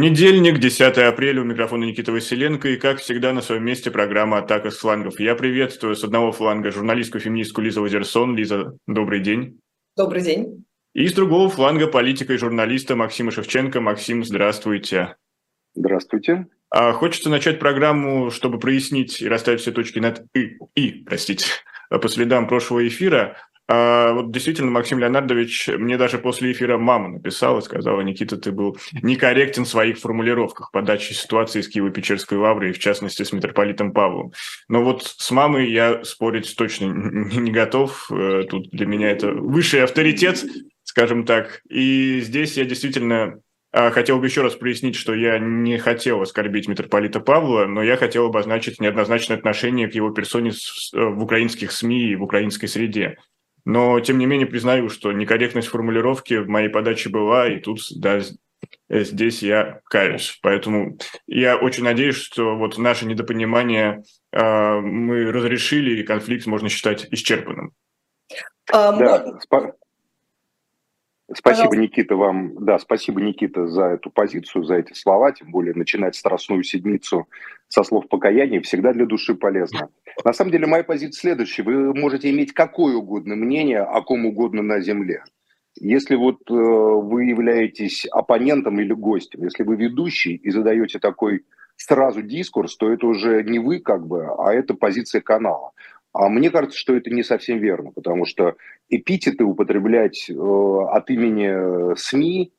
Понедельник, 10 апреля, у микрофона Никита Василенко, и, как всегда, на своем месте программа «Атака с флангов». Я приветствую с одного фланга журналистскую феминистку Лизу Лазерсон. Лиза, добрый день. Добрый день. И с другого фланга политика и журналиста Максима Шевченко. Максим, здравствуйте. Здравствуйте. А, хочется начать программу, чтобы прояснить и расставить все точки над «и», и простите, по следам прошлого эфира. А, вот действительно, Максим Леонардович мне даже после эфира мама написала, сказала, Никита, ты был некорректен в своих формулировках подачи ситуации с Киево-Печерской лаврой, в частности, с митрополитом Павлом. Но вот с мамой я спорить точно не готов. Э, тут для меня это высший авторитет, скажем так. И здесь я действительно а, Хотел бы еще раз прояснить, что я не хотел оскорбить митрополита Павла, но я хотел обозначить неоднозначное отношение к его персоне в украинских СМИ и в украинской среде. Но, тем не менее, признаю, что некорректность формулировки в моей подаче была, и тут, да, здесь я каюсь. Поэтому я очень надеюсь, что вот наше недопонимание э, мы разрешили, и конфликт можно считать исчерпанным. А, да, Спасибо, Пожалуйста. Никита, вам. Да, спасибо, Никита, за эту позицию, за эти слова. Тем более начинать страстную седмицу со слов покаяния всегда для души полезно. На самом деле, моя позиция следующая. Вы можете иметь какое угодно мнение о ком угодно на Земле. Если вот э, вы являетесь оппонентом или гостем, если вы ведущий и задаете такой сразу дискурс, то это уже не вы как бы, а это позиция канала. А мне кажется, что это не совсем верно, потому что эпитеты употреблять э, от имени э, СМИ,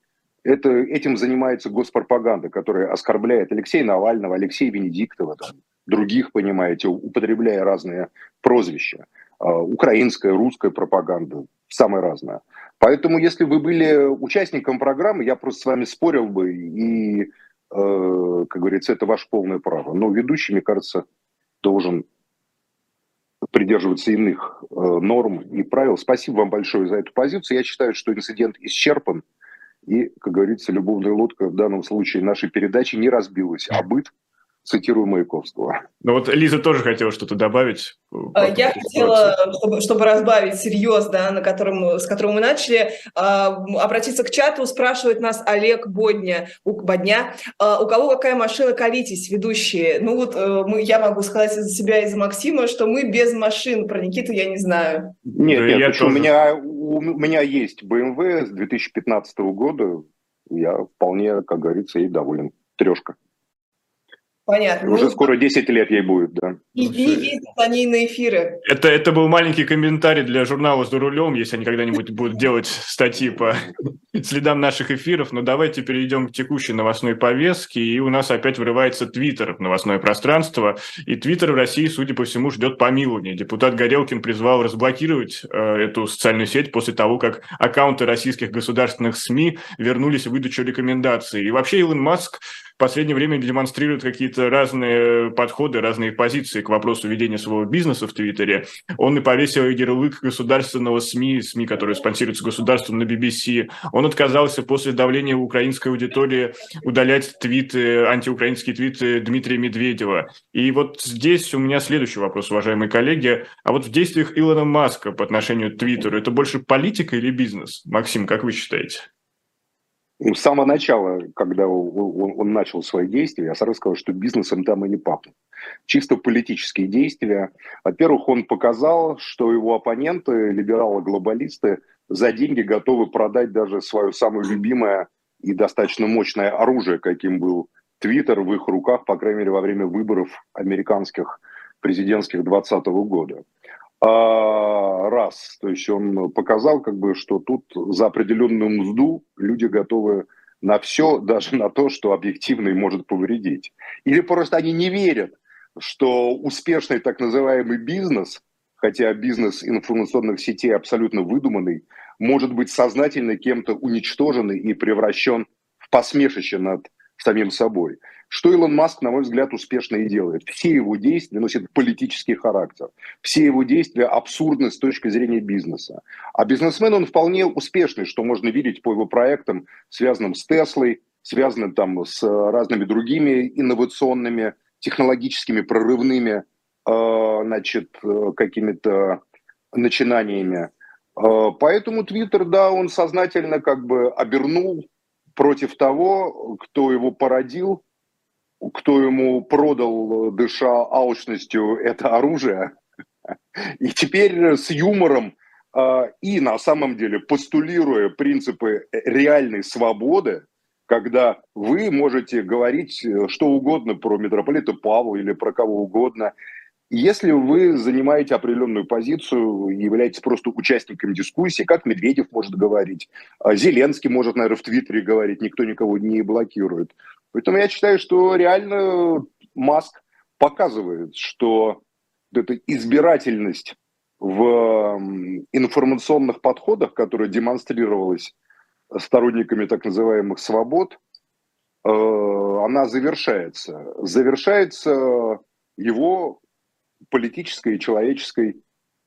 это, этим занимается госпропаганда, которая оскорбляет Алексея Навального, Алексея Венедиктова, там, других, понимаете, употребляя разные прозвища. Э, украинская, русская пропаганда, самое разное. Поэтому, если вы были участником программы, я просто с вами спорил бы, и, э, как говорится, это ваше полное право. Но ведущий, мне кажется, должен придерживаться иных э, норм и правил. Спасибо вам большое за эту позицию. Я считаю, что инцидент исчерпан. И, как говорится, любовная лодка в данном случае нашей передачи не разбилась, а быт цитирую Маяковского. Ну вот Лиза тоже хотела что-то добавить. А, я хотела, чтобы, чтобы разбавить серьез, да, на котором, с которым мы начали, а, обратиться к чату, спрашивает нас Олег Бодня, у, Бодня, а, у кого какая машина калитесь, ведущие? Ну вот э, мы, я могу сказать за себя и за Максима, что мы без машин, про Никиту я не знаю. Нет, да нет, я тоже... у, меня, у меня есть BMW с 2015 года, я вполне, как говорится, и доволен. Трешка. Понятно. Уже ну, скоро 10 лет ей будет, да. И, и ездят они на эфиры. Это, это был маленький комментарий для журнала «За рулем», если они когда-нибудь будут делать статьи по следам наших эфиров. Но давайте перейдем к текущей новостной повестке. И у нас опять врывается Твиттер в новостное пространство. И Твиттер в России, судя по всему, ждет помилования. Депутат Горелкин призвал разблокировать э, эту социальную сеть после того, как аккаунты российских государственных СМИ вернулись в выдачу рекомендаций. И вообще Илон Маск последнее время демонстрирует какие-то разные подходы, разные позиции к вопросу ведения своего бизнеса в Твиттере. Он и повесил ярлык государственного СМИ, СМИ, которые спонсируются государством на BBC. Он отказался после давления украинской аудитории удалять твиты, антиукраинские твиты Дмитрия Медведева. И вот здесь у меня следующий вопрос, уважаемые коллеги. А вот в действиях Илона Маска по отношению к Твиттеру это больше политика или бизнес? Максим, как вы считаете? С самого начала, когда он начал свои действия, я сразу сказал, что бизнесом там и не пахнет. Чисто политические действия. Во-первых, он показал, что его оппоненты, либералы-глобалисты, за деньги готовы продать даже свое самое любимое и достаточно мощное оружие, каким был Твиттер в их руках, по крайней мере, во время выборов американских президентских 2020 года. А, раз. То есть он показал, как бы, что тут за определенную мзду люди готовы на все, даже на то, что объективно им может повредить. Или просто они не верят, что успешный так называемый бизнес, хотя бизнес информационных сетей абсолютно выдуманный, может быть сознательно кем-то уничтожен и превращен в посмешище над самим собой. Что Илон Маск, на мой взгляд, успешно и делает. Все его действия носят политический характер. Все его действия абсурдны с точки зрения бизнеса. А бизнесмен он вполне успешный, что можно видеть по его проектам, связанным с Теслой, связанным там с разными другими инновационными, технологическими прорывными э, значит, э, какими-то начинаниями. Э, поэтому Твиттер, да, он сознательно как бы обернул против того, кто его породил, кто ему продал, дыша алчностью, это оружие. И теперь с юмором э, и на самом деле постулируя принципы реальной свободы, когда вы можете говорить э, что угодно про митрополита Павла или про кого угодно, если вы занимаете определенную позицию, являетесь просто участником дискуссии, как Медведев может говорить, а Зеленский может, наверное, в Твиттере говорить, никто никого не блокирует. Поэтому я считаю, что реально Маск показывает, что эта избирательность в информационных подходах, которая демонстрировалась сторонниками так называемых свобод, э, она завершается. Завершается его политической и человеческой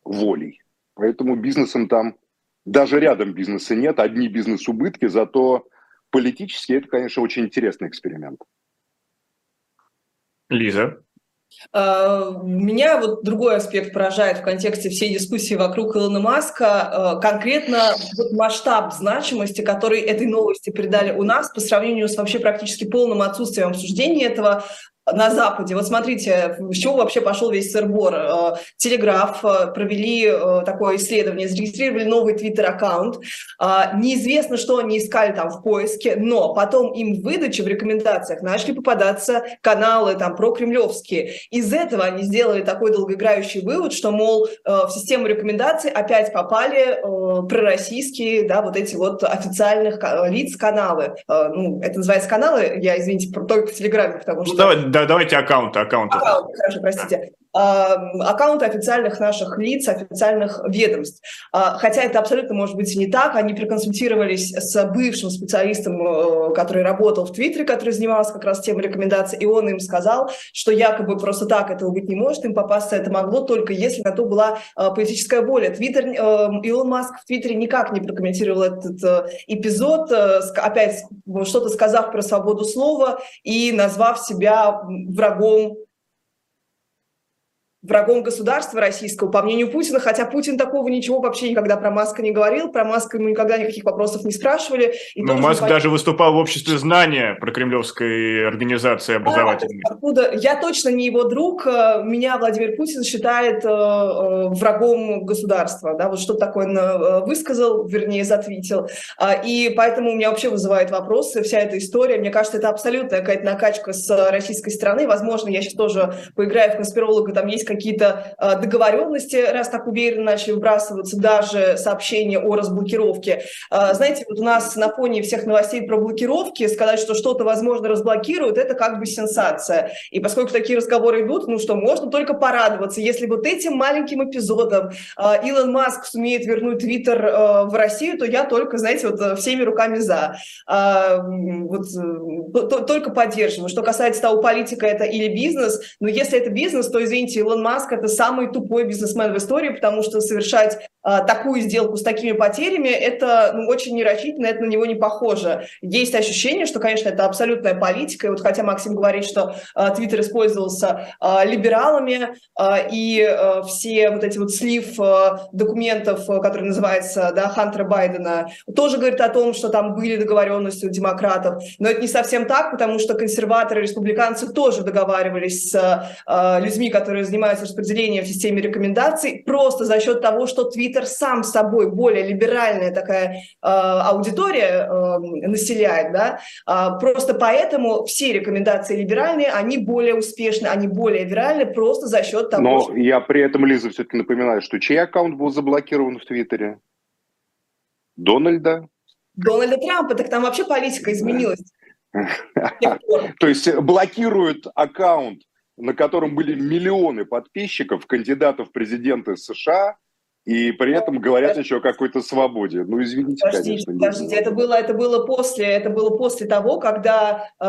волей. Поэтому бизнесом там даже рядом бизнеса нет, одни бизнес-убытки, зато политически это, конечно, очень интересный эксперимент. Лиза. А, меня вот другой аспект поражает в контексте всей дискуссии вокруг Илона Маска, а, конкретно вот масштаб значимости, который этой новости придали у нас по сравнению с вообще практически полным отсутствием обсуждения этого на Западе. Вот смотрите, с чего вообще пошел весь сырбор. Э, Телеграф э, провели э, такое исследование, зарегистрировали новый твиттер-аккаунт. Неизвестно, что они искали там в поиске, но потом им в выдаче, в рекомендациях начали попадаться каналы там про кремлевские. Из этого они сделали такой долгоиграющий вывод, что, мол, в систему рекомендаций опять попали пророссийские, да, вот эти вот официальных лиц каналы. Ну, это называется каналы, я, извините, только в Телеграме, потому что... Ну, да, давайте аккаунты, аккаунты. Аккаунты, хорошо, простите. Аккаунты официальных наших лиц, официальных ведомств. А, хотя это абсолютно может быть не так. Они проконсультировались с бывшим специалистом, э, который работал в Твиттере, который занимался как раз темой рекомендаций, и он им сказал, что якобы просто так этого быть не может, им попасться это могло только если на то была э, политическая воля. Твиттер, э, Илон Маск в Твиттере никак не прокомментировал этот эпизод, опять что-то сказав про свободу слова и назвав себя врагом врагом государства российского, по мнению Путина, хотя Путин такого ничего вообще никогда про Маска не говорил, про Маска ему никогда никаких вопросов не спрашивали. И Но Маск не... даже выступал в обществе знания про кремлевской организации образовательной. Да, откуда? Я точно не его друг, э, меня Владимир Путин считает э, э, врагом государства, да, вот что такое он э, высказал, вернее, затвитил, э, и поэтому у меня вообще вызывает вопросы вся эта история, мне кажется, это абсолютная какая-то накачка с российской стороны, возможно, я сейчас тоже поиграю в конспиролога, там есть какие-то э, договоренности, раз так уверенно начали выбрасываться даже сообщения о разблокировке. Э, знаете, вот у нас на фоне всех новостей про блокировки сказать, что что-то, возможно, разблокируют, это как бы сенсация. И поскольку такие разговоры идут, ну что, можно только порадоваться, если вот этим маленьким эпизодом э, Илон Маск сумеет вернуть Твиттер в Россию, то я только, знаете, вот всеми руками за. Вот, только поддерживаю. Что касается того, политика это или бизнес, но если это бизнес, то, извините, Илон Маск это самый тупой бизнесмен в истории, потому что совершать а, такую сделку с такими потерями, это ну, очень нерачительно, это на него не похоже. Есть ощущение, что, конечно, это абсолютная политика, и вот хотя Максим говорит, что а, Твиттер использовался а, либералами, а, и а, все вот эти вот слив а, документов, который называется да, Хантера Байдена, тоже говорит о том, что там были договоренности у демократов, но это не совсем так, потому что консерваторы, республиканцы тоже договаривались с а, людьми, которые занимаются распределением в системе рекомендаций, просто за счет того, что Твиттер Твиттер сам собой более либеральная такая э, аудитория э, населяет, да, э, просто поэтому все рекомендации либеральные, они более успешны, они более виральны просто за счет того, Но что... я при этом, Лиза, все-таки напоминаю, что чей аккаунт был заблокирован в Твиттере? Дональда? Дональда Трампа, так там вообще политика изменилась. То есть блокируют аккаунт, на котором были миллионы подписчиков, кандидатов в президенты США, и при этом говорят еще о какой-то свободе. Ну, извините, подождите, конечно. Подождите, это было, это было после, это было после того, когда, э,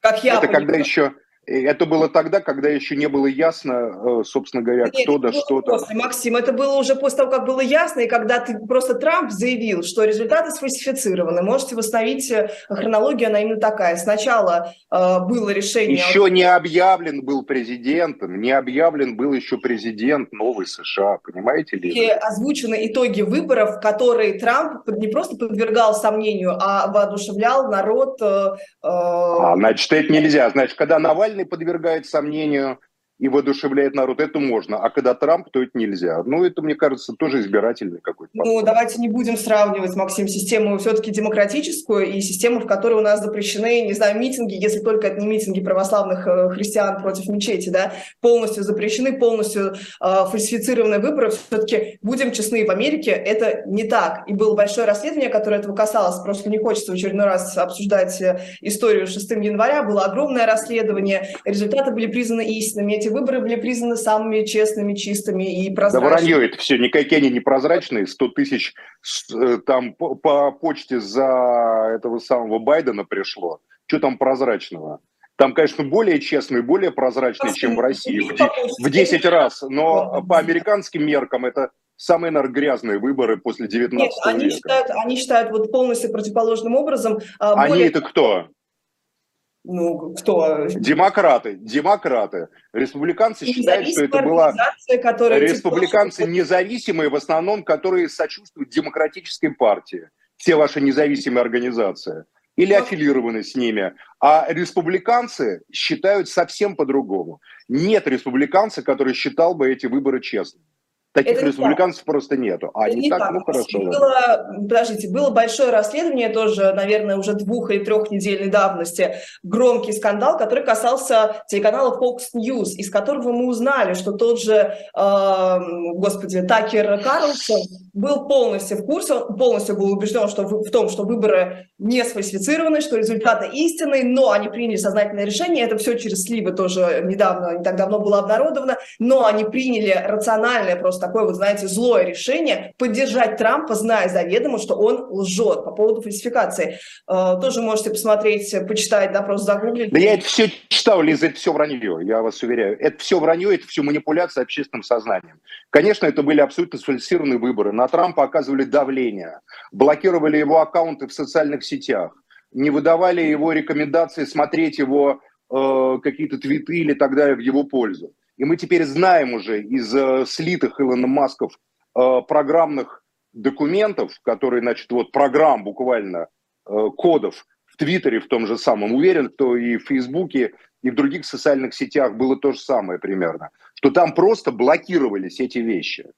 как я. Это понимаю, когда еще это было тогда, когда еще не было ясно, э, собственно говоря, Нет, кто да что то Максим, это было уже после того, как было ясно, и когда ты просто Трамп заявил, что результаты сфальсифицированы. Можете восстановить э, хронологию, она именно такая. Сначала э, было решение... Еще не объявлен был президентом, не объявлен был еще президент новый США, понимаете ли? И озвучены итоги выборов, которые Трамп не просто подвергал сомнению, а воодушевлял народ. Э, э... А, значит, это нельзя. Значит, когда Навальный Навальный подвергает сомнению и воодушевляет народ, это можно. А когда Трамп, то это нельзя. Ну, это, мне кажется, тоже избирательный какой-то подход. Ну, давайте не будем сравнивать, Максим, систему все-таки демократическую и систему, в которой у нас запрещены, не знаю, митинги, если только это не митинги православных э, христиан против мечети, да, полностью запрещены, полностью э, фальсифицированы выборы. Все-таки, будем честны, в Америке это не так. И было большое расследование, которое этого касалось. Просто не хочется в очередной раз обсуждать э, историю 6 января. Было огромное расследование, результаты были признаны истинными. Эти выборы были признаны самыми честными, чистыми и прозрачными. Да вранье это все, никакие они не прозрачные. 100 тысяч э, там по, по почте за этого самого Байдена пришло. Что там прозрачного? Там, конечно, более честные, более прозрачные, чем в России, в, в 10 раз. Но по американским меркам это самые, наверное, грязные выборы после 19 Нет, они века. Считают, они считают вот полностью противоположным образом. А, они более... это кто? Ну, кто? Демократы. Демократы. Республиканцы считают, что это была... Которая Республиканцы независимые, в основном, которые сочувствуют демократической партии. Все ваши независимые организации. Или аффилированы с ними. А республиканцы считают совсем по-другому. Нет республиканца, который считал бы эти выборы честными. Таких это республиканцев так. просто нету. А это не так, так, ну хорошо. Было, подождите, было большое расследование тоже, наверное, уже двух или трех недельной давности, громкий скандал, который касался телеканала Fox News, из которого мы узнали, что тот же, э, господи, Такер Карлсон был полностью в курсе, он полностью был убежден что в, том, что выборы не сфальсифицированы, что результаты истинные, но они приняли сознательное решение, это все через сливы тоже недавно, не так давно было обнародовано, но они приняли рациональное просто такое, вот знаете, злое решение поддержать Трампа, зная заведомо, что он лжет по поводу фальсификации. Э, тоже можете посмотреть, почитать, да, просто загуглить. Да я это все читал, Лиза, это все вранье, я вас уверяю. Это все вранье, это все манипуляция общественным сознанием. Конечно, это были абсолютно сфальсифицированные выборы. На Трампа оказывали давление, блокировали его аккаунты в социальных сетях, не выдавали его рекомендации смотреть его э, какие-то твиты или так далее в его пользу. И мы теперь знаем уже из э, слитых Илона Масков э, программных документов, которые, значит, вот программ буквально, э, кодов в Твиттере в том же самом. Уверен, что и в Фейсбуке, и в других социальных сетях было то же самое примерно. Что там просто блокировались эти вещи.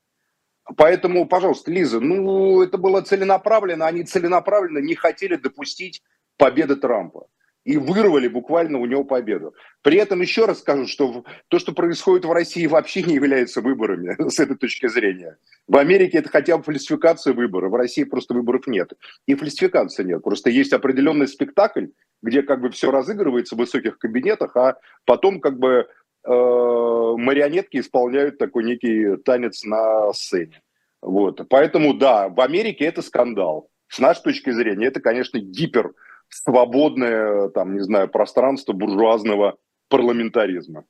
Поэтому, пожалуйста, Лиза, ну, это было целенаправленно. Они целенаправленно не хотели допустить победы Трампа и вырвали буквально у него победу. При этом еще раз скажу, что то, что происходит в России, вообще не является выборами с этой точки зрения. В Америке это хотя бы фальсификация выборов, в России просто выборов нет. И фальсификации нет. Просто есть определенный спектакль, где как бы все разыгрывается в высоких кабинетах, а потом как бы марионетки исполняют такой некий танец на сцене. Вот. Поэтому да, в Америке это скандал. С нашей точки зрения это, конечно, гипер свободное, там, не знаю, пространство буржуазного парламентаризма.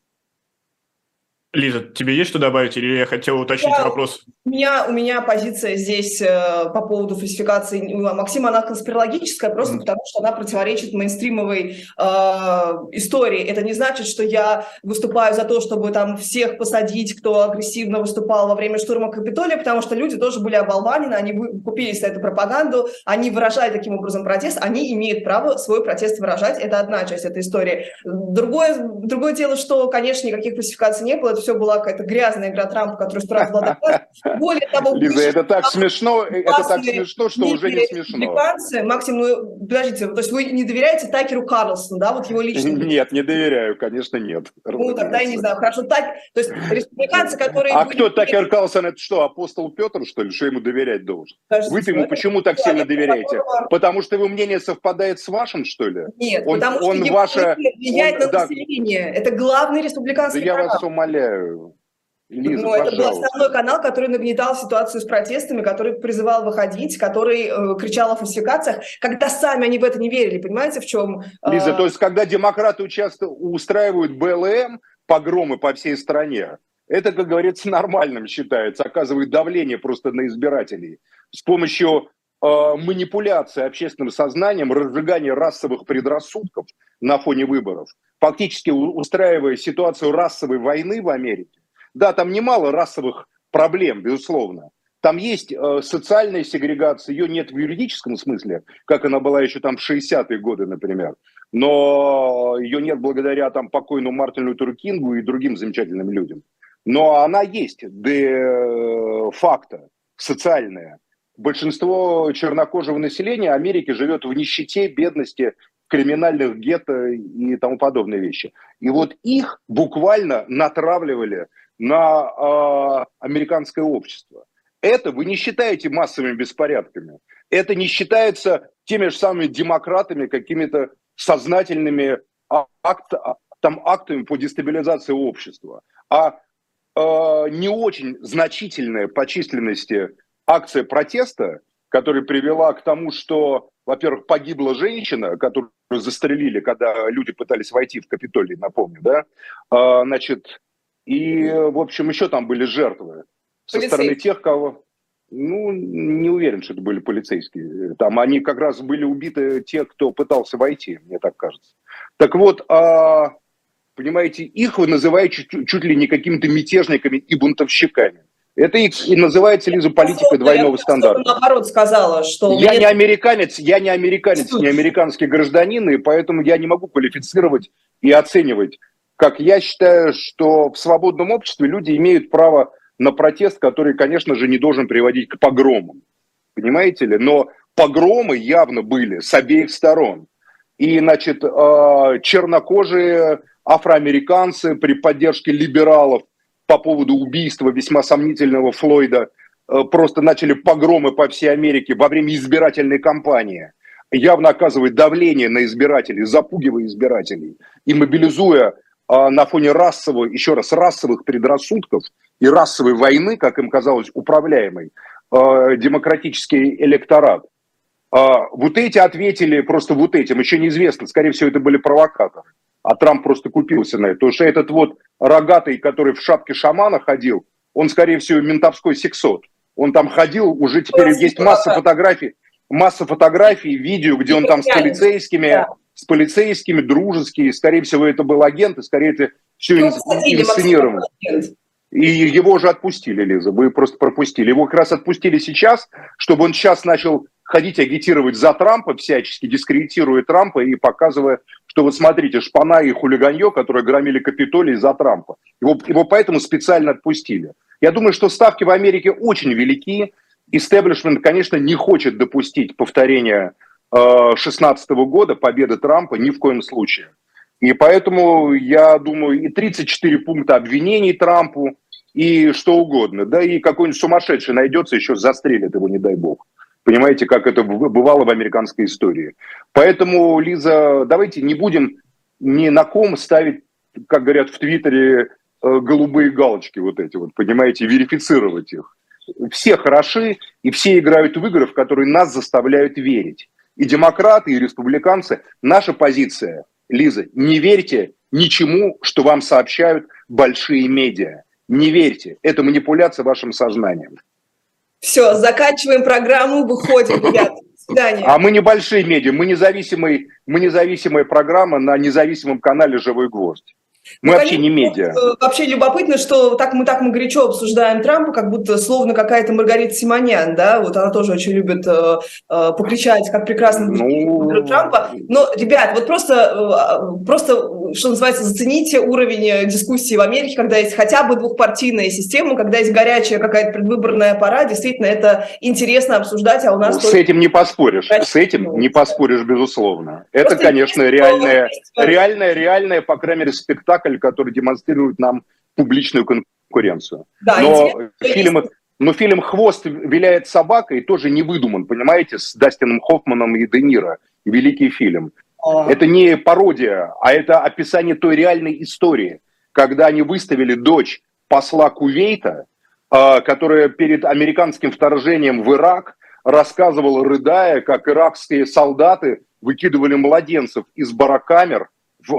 Лиза, тебе есть что добавить, или я хотела уточнить я, вопрос? У меня, у меня позиция здесь э, по поводу фальсификации Максима, она конспирологическая, просто mm. потому что она противоречит мейнстримовой э, истории. Это не значит, что я выступаю за то, чтобы там всех посадить, кто агрессивно выступал во время штурма Капитолия, потому что люди тоже были оболванены, они купились на эту пропаганду, они выражали таким образом протест, они имеют право свой протест выражать, это одна часть этой истории. Другое, другое дело, что, конечно, никаких фальсификаций не было, это все была какая-то грязная игра Трампа, который устроил Владимир. Более того, Лиза, это так смешно, это так смешно, что уже не смешно. Максим, ну, подождите, то есть вы не доверяете Такеру Карлсону, да, вот его личному? Нет, не доверяю, конечно, нет. Ну, тогда я не знаю, хорошо, так, то есть республиканцы, которые... А кто Такер Карлсон, это что, апостол Петр, что ли, что ему доверять должен? Вы-то ему почему так сильно доверяете? Потому что его мнение совпадает с вашим, что ли? Нет, потому что его влияет на население. Это главный республиканский я вас умоляю. Лиза, ну, это был основной канал, который нагнетал ситуацию с протестами, который призывал выходить, который э, кричал о фальсификациях, когда сами они в это не верили. Понимаете, в чем? Э, Лиза, то есть, когда демократы участвуют, устраивают БЛМ, погромы по всей стране, это, как говорится, нормальным считается, оказывает давление просто на избирателей. С помощью э, манипуляции общественным сознанием, разжигания расовых предрассудков на фоне выборов, фактически устраивая ситуацию расовой войны в Америке, да, там немало расовых проблем, безусловно. Там есть э, социальная сегрегация, ее нет в юридическом смысле, как она была еще там в 60-е годы, например. Но ее нет благодаря там покойному Мартину Лютер Кингу и другим замечательным людям. Но она есть де факто, социальная. Большинство чернокожего населения Америки живет в нищете, бедности, криминальных гетто и тому подобные вещи. И вот их буквально натравливали на э, американское общество. Это вы не считаете массовыми беспорядками. Это не считается теми же самыми демократами, какими-то сознательными акт, там, актами по дестабилизации общества. А э, не очень значительная по численности акция протеста, которая привела к тому, что, во-первых, погибла женщина, которую застрелили, когда люди пытались войти в Капитолий, напомню, да, э, значит, и, в общем, еще там были жертвы со стороны тех, кого... Ну, не уверен, что это были полицейские. Там они как раз были убиты те, кто пытался войти, мне так кажется. Так вот, а, понимаете, их вы называете чуть, чуть ли не какими-то мятежниками и бунтовщиками. Это и, и называется, Лиза, политикой двойного стандарта. Я наоборот сказала, что... Я не американец, я не американец, не американский гражданин, и поэтому я не могу квалифицировать и оценивать как я считаю, что в свободном обществе люди имеют право на протест, который, конечно же, не должен приводить к погромам. Понимаете ли? Но погромы явно были с обеих сторон. И, значит, а, чернокожие афроамериканцы при поддержке либералов по поводу убийства весьма сомнительного Флойда а, просто начали погромы по всей Америке во время избирательной кампании, явно оказывать давление на избирателей, запугивая избирателей и мобилизуя а, на фоне расового, еще раз, расовых предрассудков и расовой войны, как им казалось, управляемый а, демократический электорат. А, вот эти ответили просто вот этим, еще неизвестно, скорее всего, это были провокаторы. А Трамп просто купился на это. Потому что этот вот рогатый, который в шапке шамана ходил, он, скорее всего, ментовской сексот. Он там ходил, уже теперь есть масса фотографий, масса фотографий, видео, где он там с полицейскими, с полицейскими, дружеские, скорее всего, это был агент, и скорее это все ну, инсценировано. И его уже отпустили, Лиза, вы просто пропустили. Его как раз отпустили сейчас, чтобы он сейчас начал ходить агитировать за Трампа всячески, дискредитируя Трампа и показывая, что вот смотрите, шпана и хулиганье, которые громили Капитолий за Трампа. Его, его поэтому специально отпустили. Я думаю, что ставки в Америке очень велики. Истеблишмент, конечно, не хочет допустить повторения 2016 года, победы Трампа, ни в коем случае. И поэтому, я думаю, и 34 пункта обвинений Трампу, и что угодно. Да и какой-нибудь сумасшедший найдется, еще застрелит его, не дай бог. Понимаете, как это бывало в американской истории. Поэтому, Лиза, давайте не будем ни на ком ставить, как говорят в Твиттере, э, голубые галочки вот эти вот, понимаете, верифицировать их. Все хороши, и все играют в игры, в которые нас заставляют верить и демократы, и республиканцы, наша позиция, Лиза, не верьте ничему, что вам сообщают большие медиа. Не верьте. Это манипуляция вашим сознанием. Все, заканчиваем программу, выходим, ребята. Свидания. А мы небольшие медиа, мы независимый, мы независимая программа на независимом канале «Живой гвоздь». Мы ну, вообще не медиа. Э, вообще любопытно, что так мы так мы горячо обсуждаем Трампа, как будто словно какая-то Маргарита Симонян, да, вот она тоже очень любит э, э, покричать, как прекрасно ну... Трампа. Но, ребят, вот просто, э, просто, что называется, зацените уровень дискуссии в Америке, когда есть хотя бы двухпартийная система, когда есть горячая какая-то предвыборная пора, действительно, это интересно обсуждать, а у нас... Ну, с этим не поспоришь, с этим не поспоришь, безусловно. Это, конечно, реальная, реальная, реальная, по крайней мере, спектакль который демонстрирует нам публичную конкуренцию. Да, но, фильм, но фильм «Хвост виляет собакой» тоже не выдуман, понимаете, с Дастином Хоффманом и Де Ниро. Великий фильм. Это не пародия, а это описание той реальной истории, когда они выставили дочь посла Кувейта, а, которая перед американским вторжением в Ирак рассказывала, рыдая, как иракские солдаты выкидывали младенцев из барокамер,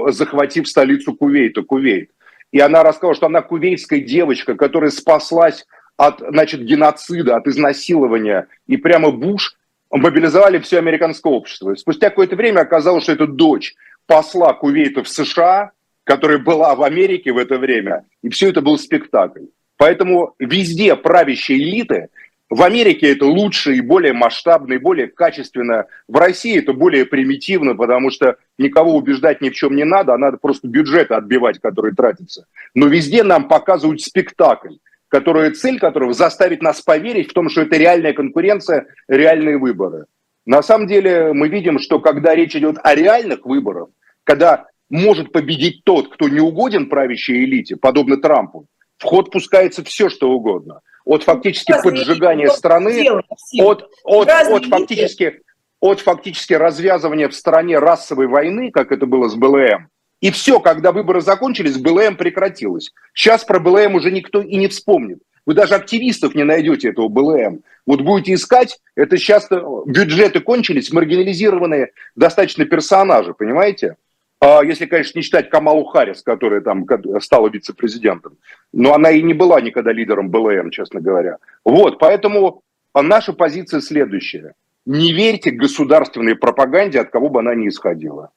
захватив столицу Кувейта, Кувейт. И она рассказала, что она кувейтская девочка, которая спаслась от значит, геноцида, от изнасилования. И прямо Буш мобилизовали все американское общество. И спустя какое-то время оказалось, что это дочь посла Кувейта в США, которая была в Америке в это время. И все это был спектакль. Поэтому везде правящие элиты в Америке это лучше и более масштабно, и более качественно. В России это более примитивно, потому что никого убеждать ни в чем не надо, а надо просто бюджеты отбивать, которые тратятся. Но везде нам показывают спектакль, которая, цель которого заставить нас поверить в том, что это реальная конкуренция, реальные выборы. На самом деле мы видим, что когда речь идет о реальных выборах, когда может победить тот, кто не угоден правящей элите, подобно Трампу, в ход пускается все, что угодно – от фактически Разве поджигания страны, от, от, от, фактически, от фактически развязывания в стране расовой войны, как это было с БЛМ, и все, когда выборы закончились, БЛМ прекратилось. Сейчас про БЛМ уже никто и не вспомнит. Вы даже активистов не найдете этого БЛМ. Вот будете искать, это сейчас бюджеты кончились, маргинализированные достаточно персонажи, понимаете? А если, конечно, не считать Камалу Харрис, которая там стала вице-президентом. Но она и не была никогда лидером БЛМ, честно говоря. Вот, поэтому наша позиция следующая. Не верьте государственной пропаганде, от кого бы она ни исходила.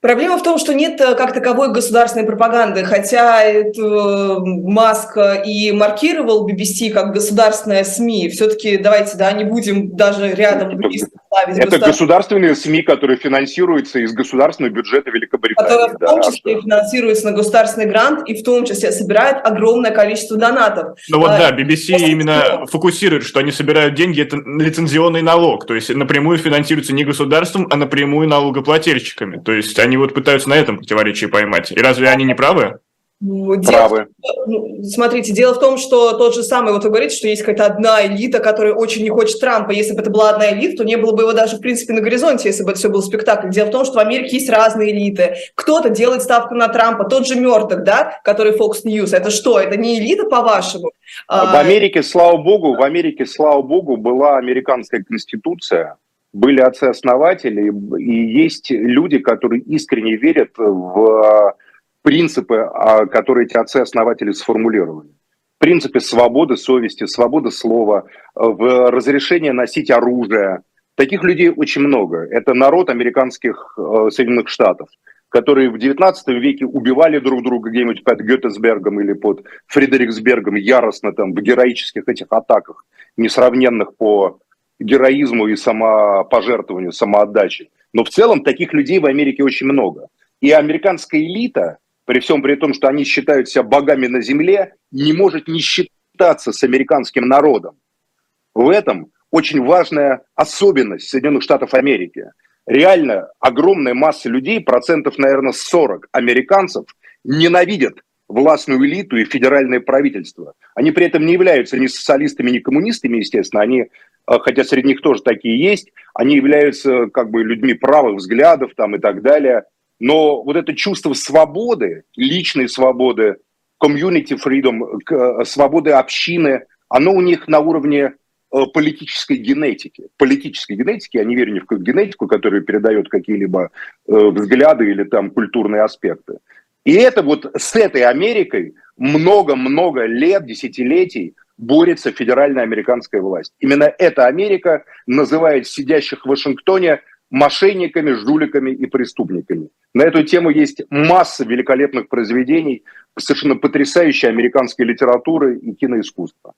Проблема в том, что нет э, как таковой государственной пропаганды, хотя это э, Маск и маркировал BBC как государственная СМИ. Все-таки давайте, да, не будем даже рядом близко ставить. Это государственные СМИ, которые финансируются из государственного бюджета Великобритании. Которые в том числе да, финансируются на государственный грант и в том числе собирают огромное количество донатов. Ну вот а, да, BBC именно фокусирует, что они собирают деньги, это лицензионный налог, то есть напрямую финансируется не государством, а напрямую налогоплательщиками. То есть они вот пытаются на этом противоречии поймать. И разве они не правы? Ну, дело, Правы. Ну, смотрите, дело в том, что тот же самый, вот вы говорите, что есть какая-то одна элита, которая очень не хочет Трампа. Если бы это была одна элита, то не было бы его даже, в принципе, на горизонте, если бы это все был спектакль. Дело в том, что в Америке есть разные элиты. Кто-то делает ставку на Трампа, тот же Мёрдок, да, который Fox News. Это что, это не элита, по-вашему? В Америке, слава богу, в Америке, слава богу, была американская конституция, были отцы-основатели, и есть люди, которые искренне верят в принципы, а, которые эти отцы-основатели сформулировали. Принципы свободы совести, свободы слова, в разрешение носить оружие. Таких людей очень много. Это народ американских э, Соединенных Штатов, которые в XIX веке убивали друг друга где-нибудь под Гетесбергом или под Фредериксбергом яростно там в героических этих атаках, несравненных по героизму и самопожертвованию, самоотдаче. Но в целом таких людей в Америке очень много. И американская элита, при всем при том, что они считают себя богами на земле, не может не считаться с американским народом. В этом очень важная особенность Соединенных Штатов Америки. Реально огромная масса людей, процентов, наверное, 40 американцев, ненавидят властную элиту и федеральное правительство. Они при этом не являются ни социалистами, ни коммунистами, естественно. Они, э, хотя среди них тоже такие есть, они являются как бы людьми правых взглядов там, и так далее – но вот это чувство свободы, личной свободы, community freedom, э, свободы общины, оно у них на уровне э, политической генетики. Политической генетики, я не верю ни в какую генетику, которая передает какие-либо э, взгляды или там культурные аспекты. И это вот с этой Америкой много-много лет, десятилетий борется федеральная американская власть. Именно эта Америка называет сидящих в Вашингтоне мошенниками, жуликами и преступниками. На эту тему есть масса великолепных произведений, совершенно потрясающей американской литературы и киноискусства.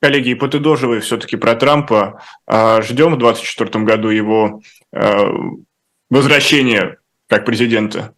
Коллеги, подытоживая все-таки про Трампа, а, ждем в 2024 году его а, возвращения как президента?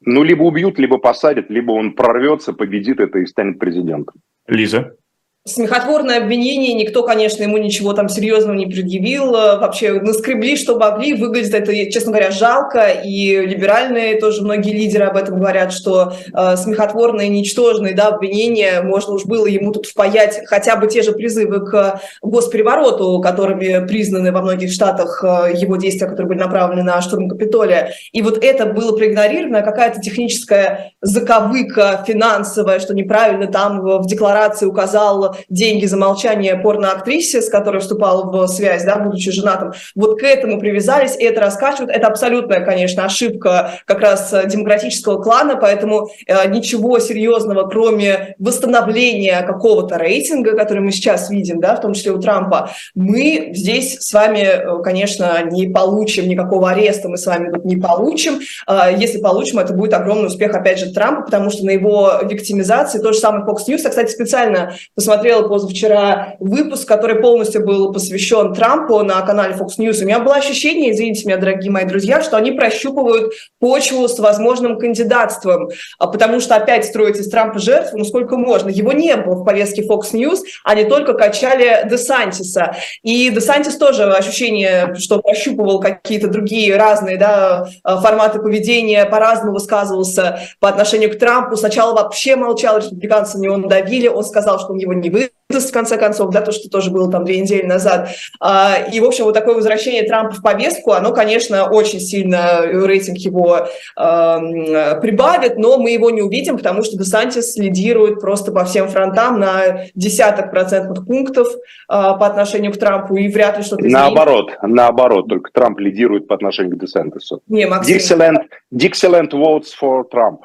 Ну, либо убьют, либо посадят, либо он прорвется, победит это и станет президентом. Лиза? Смехотворное обвинение, никто, конечно, ему ничего там серьезного не предъявил, вообще наскребли, что могли, выглядит это, честно говоря, жалко, и либеральные тоже многие лидеры об этом говорят, что э, смехотворные, ничтожные, да, обвинения, можно уж было ему тут впаять хотя бы те же призывы к госперевороту, которыми признаны во многих штатах э, его действия, которые были направлены на штурм Капитолия, и вот это было проигнорировано, какая-то техническая заковыка финансовая, что неправильно там в декларации указал деньги за молчание порноактрисе, с которой вступал в связь, да, будучи женатым, вот к этому привязались, и это раскачивают. Это абсолютная, конечно, ошибка как раз демократического клана, поэтому э, ничего серьезного, кроме восстановления какого-то рейтинга, который мы сейчас видим, да, в том числе у Трампа, мы здесь с вами, э, конечно, не получим никакого ареста, мы с вами тут не получим. Э, если получим, это будет огромный успех, опять же, Трампа, потому что на его виктимизации, то же самое Fox News, я, кстати, специально посмотрел смотрела позавчера выпуск, который полностью был посвящен Трампу на канале Fox News. У меня было ощущение, извините меня, дорогие мои друзья, что они прощупывают почву с возможным кандидатством, а потому что опять строить из Трампа жертву, ну сколько можно. Его не было в повестке Fox News, они только качали Десантиса. И Десантис тоже ощущение, что прощупывал какие-то другие разные да, форматы поведения, по-разному высказывался по отношению к Трампу. Сначала вообще молчал, республиканцы на него надавили, он сказал, что у него не выдаст, в конце концов, да, то, что тоже было там две недели назад. А, и, в общем, вот такое возвращение Трампа в повестку, оно, конечно, очень сильно рейтинг его прибавит, но мы его не увидим, потому что Десантис лидирует просто по всем фронтам на десяток процентных пунктов а, по отношению к Трампу, и вряд ли что-то. Наоборот, наоборот, только Трамп лидирует по отношению к Десантису. Не, Максим. Dixieland, Dixieland votes for Trump.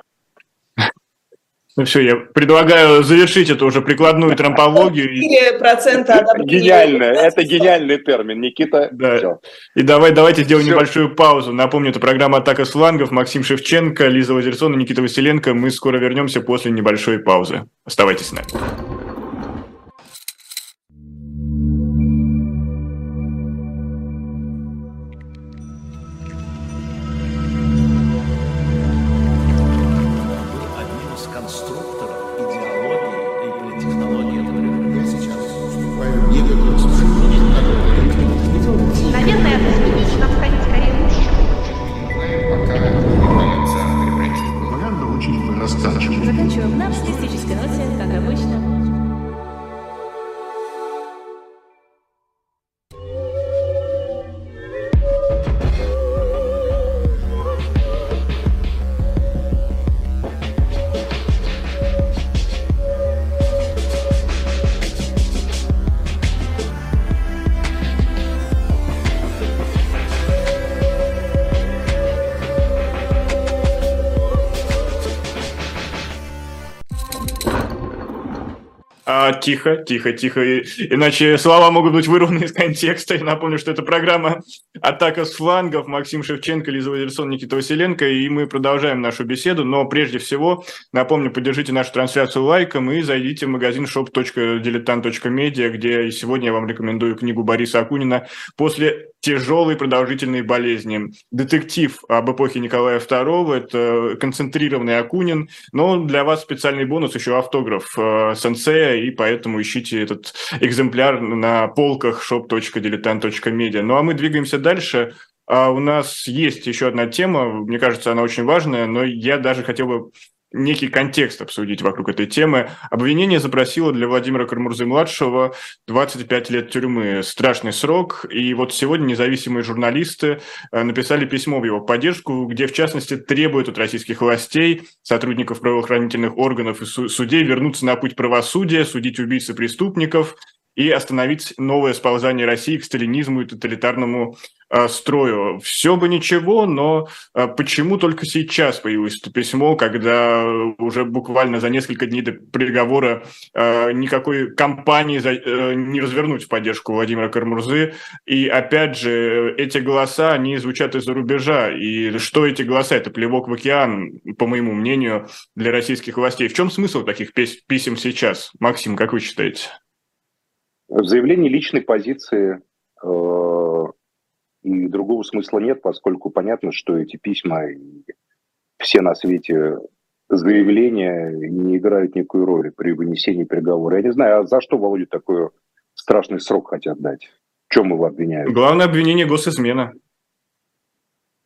Ну все, я предлагаю завершить эту уже прикладную трампологию. процента Гениально, это гениальный термин, Никита. Да. Все. И давай, давайте сделаем все. небольшую паузу. Напомню, это программа «Атака слангов». Максим Шевченко, Лиза Лазерсон и Никита Василенко. Мы скоро вернемся после небольшой паузы. Оставайтесь с нами. Тихо, тихо, тихо, иначе слова могут быть вырваны из контекста. Я напомню, что это программа «Атака с флангов». Максим Шевченко, Лиза Валерсон, Никита Василенко, и мы продолжаем нашу беседу. Но прежде всего, напомню, поддержите нашу трансляцию лайком и зайдите в магазин shop.diletant.media, где сегодня я вам рекомендую книгу Бориса Акунина «После тяжелой продолжительной болезни». Детектив об эпохе Николая II, это концентрированный Акунин, но для вас специальный бонус, еще автограф э, сенсея, и поэтому ищите этот экземпляр на полках shop.diletant.media. Ну а мы двигаемся дальше. А у нас есть еще одна тема, мне кажется, она очень важная, но я даже хотел бы некий контекст обсудить вокруг этой темы. Обвинение запросило для Владимира Кармурзы-младшего 25 лет тюрьмы. Страшный срок. И вот сегодня независимые журналисты э, написали письмо в его поддержку, где, в частности, требуют от российских властей, сотрудников правоохранительных органов и судей вернуться на путь правосудия, судить убийц и преступников – и остановить новое сползание России к сталинизму и тоталитарному э, строю. Все бы ничего, но э, почему только сейчас появилось это письмо, когда уже буквально за несколько дней до приговора э, никакой кампании э, не развернуть в поддержку Владимира Кармурзы. И опять же, эти голоса, они звучат из-за рубежа. И что эти голоса? Это плевок в океан, по моему мнению, для российских властей. В чем смысл таких писем сейчас? Максим, как вы считаете? В заявлении личной позиции э, и другого смысла нет, поскольку понятно, что эти письма и все на свете заявления не играют никакой роли при вынесении приговора. Я не знаю, а за что Володя такой страшный срок хотят дать? В чем его обвиняют? Главное обвинение – госизмена.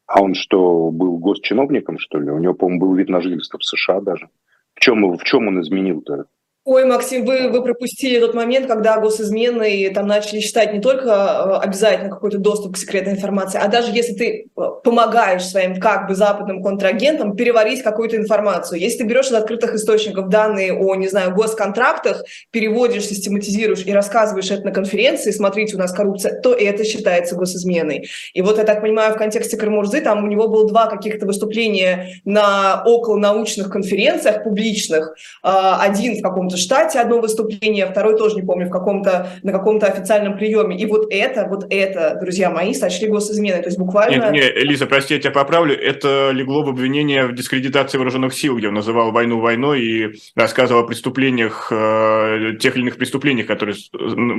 А он что, был госчиновником, что ли? У него, по-моему, был вид на жительство в США даже. В чем, в чем он изменил-то? Ой, Максим, вы, вы пропустили тот момент, когда госизмены там начали считать не только э, обязательно какой-то доступ к секретной информации, а даже если ты э, помогаешь своим как бы западным контрагентам переварить какую-то информацию. Если ты берешь из открытых источников данные о, не знаю, госконтрактах, переводишь, систематизируешь и рассказываешь это на конференции, смотрите, у нас коррупция, то это считается госизменой. И вот я так понимаю, в контексте Крымурзы там у него было два каких-то выступления на около научных конференциях публичных. А, один в каком-то штате одно выступление, второй тоже не помню, в каком-то, на каком-то официальном приеме. И вот это, вот это, друзья мои, сочли госизменой. То есть буквально... Нет, нет, Лиза, прости, я тебя поправлю. Это легло в обвинение в дискредитации вооруженных сил, где он называл войну войной и рассказывал о преступлениях, э, тех или иных преступлениях, которые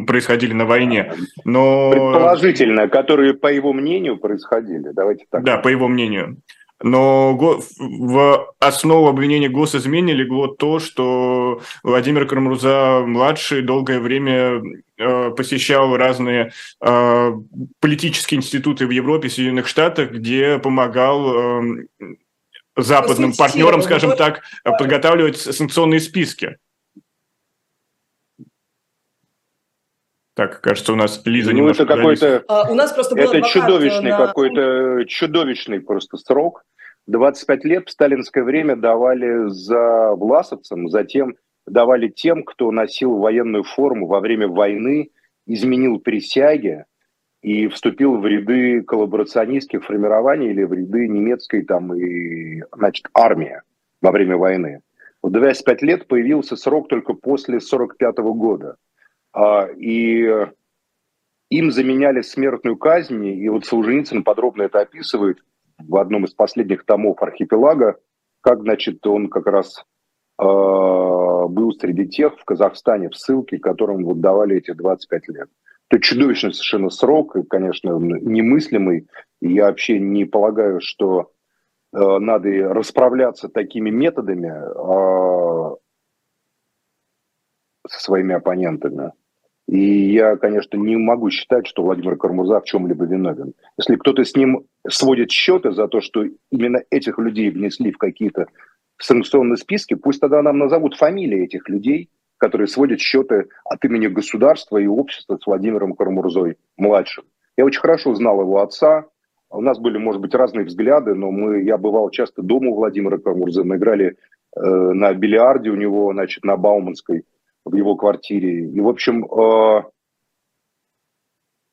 происходили на войне. Но... Предположительно, которые, по его мнению, происходили. Давайте так. Да, по его мнению. Но в основу обвинения госизмене легло то, что Владимир Карамурза-младший долгое время э, посещал разные э, политические институты в Европе, в Соединенных Штатах, где помогал э, западным партнерам, скажем так, подготавливать санкционные списки. Так, кажется, у нас Лиза ну, это какой-то... А, у нас просто был Это чудовищный на... какой-то, чудовищный просто срок. 25 лет в сталинское время давали за власовцам, затем давали тем, кто носил военную форму во время войны, изменил присяги и вступил в ряды коллаборационистских формирований или в ряды немецкой там и, значит, армии во время войны. В 25 лет появился срок только после 45 года. А, и им заменяли смертную казнь, и вот Солженицын подробно это описывает – в одном из последних томов архипелага, как, значит, он как раз э, был среди тех в Казахстане в ссылке, которым вот давали эти 25 лет. Это чудовищный совершенно срок, и, конечно, немыслимый. И я вообще не полагаю, что э, надо расправляться такими методами э, со своими оппонентами. И я, конечно, не могу считать, что Владимир Кармурза в чем-либо виновен. Если кто-то с ним сводит счеты за то, что именно этих людей внесли в какие-то санкционные списки, пусть тогда нам назовут фамилии этих людей, которые сводят счеты от имени государства и общества с Владимиром Кармурзой младшим. Я очень хорошо знал его отца. У нас были, может быть, разные взгляды, но мы, я бывал часто дома у Владимира Кармурзы. Мы играли э, на бильярде у него, значит, на Бауманской в его квартире. И, в общем, э,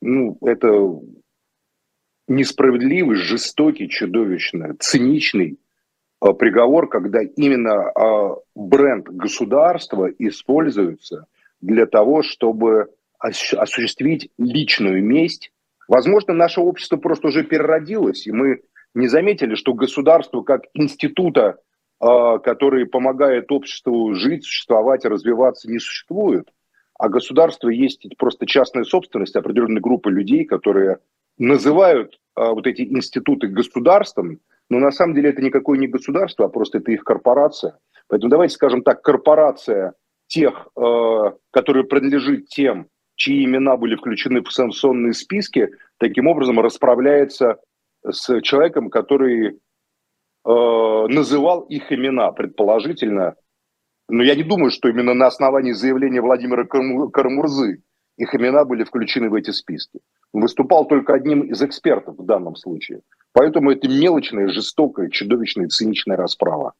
ну, это несправедливый, жестокий, чудовищный, циничный э, приговор, когда именно э, бренд государства используется для того, чтобы осуществить личную месть. Возможно, наше общество просто уже переродилось, и мы не заметили, что государство как института а, который помогает обществу жить, существовать, развиваться, не существует. А государство есть просто частная собственность определенной группы людей, которые называют а, вот эти институты государством, но на самом деле это никакое не государство, а просто это их корпорация. Поэтому давайте скажем так, корпорация тех, а, которые принадлежит тем, чьи имена были включены в санкционные списки, таким образом расправляется с человеком, который Э, называл их имена, предположительно. Но я не думаю, что именно на основании заявления Владимира Карамурзы их имена были включены в эти списки. Он выступал только одним из экспертов в данном случае. Поэтому это мелочная, жестокая, чудовищная, циничная расправа.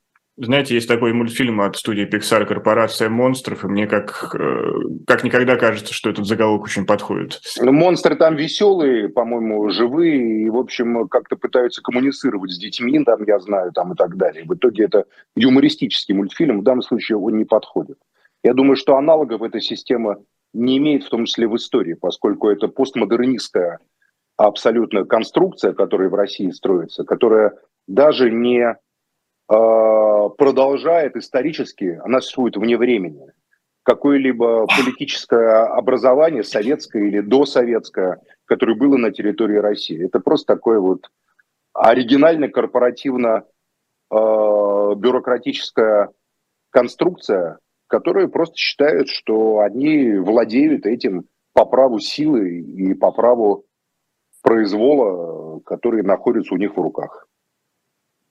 Знаете, есть такой мультфильм от студии Pixar «Корпорация монстров», и мне как, э, как никогда кажется, что этот заголовок очень подходит. Ну, монстры там веселые, по-моему, живые, и, в общем, как-то пытаются коммуницировать с детьми, там, я знаю, там и так далее. В итоге это юмористический мультфильм, в данном случае он не подходит. Я думаю, что аналогов эта система не имеет, в том числе в истории, поскольку это постмодернистская абсолютно конструкция, которая в России строится, которая даже не а, продолжает исторически, она существует вне времени. Какое-либо политическое образование, советское или досоветское, которое было на территории России. Это просто такое вот оригинально корпоративно э, бюрократическая конструкция, которая просто считает, что они владеют этим по праву силы и по праву произвола, который находится у них в руках.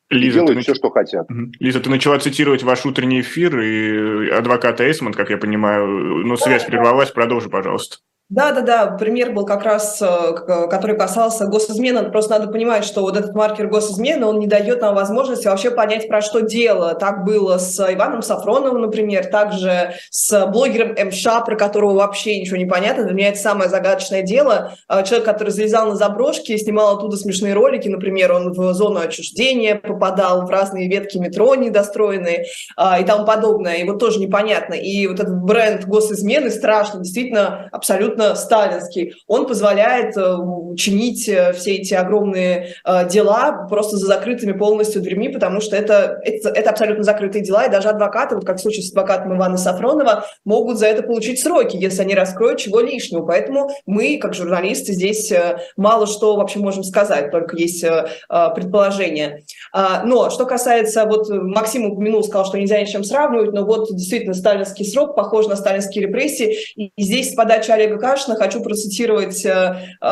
Лиза, делают нач... все, что хотят. Лиза, ты начала цитировать ваш утренний эфир, и адвоката Эйсман, как я понимаю, но связь прервалась, продолжи, пожалуйста. Да, да, да, пример был как раз, э, который касался госизмены. Просто надо понимать, что вот этот маркер госизмены, он не дает нам возможности вообще понять, про что дело. Так было с Иваном Сафроновым, например, также с блогером МША, про которого вообще ничего не понятно. Для меня это самое загадочное дело. Э, человек, который залезал на заброшки, снимал оттуда смешные ролики, например, он в зону отчуждения попадал, в разные ветки метро недостроенные э, и тому подобное. И вот тоже непонятно. И вот этот бренд госизмены страшно, действительно, абсолютно абсолютно сталинский. Он позволяет э, чинить э, все эти огромные э, дела просто за закрытыми полностью дверьми, потому что это, это, это абсолютно закрытые дела, и даже адвокаты, вот как в случае с адвокатом Ивана Сафронова, могут за это получить сроки, если они раскроют чего лишнего. Поэтому мы, как журналисты, здесь мало что вообще можем сказать, только есть предположения. А, но что касается, вот Максим упомянул, сказал, что нельзя ни с чем сравнивать, но вот действительно сталинский срок похож на сталинские репрессии, и здесь с подачи Олега Кашина хочу процитировать э, э,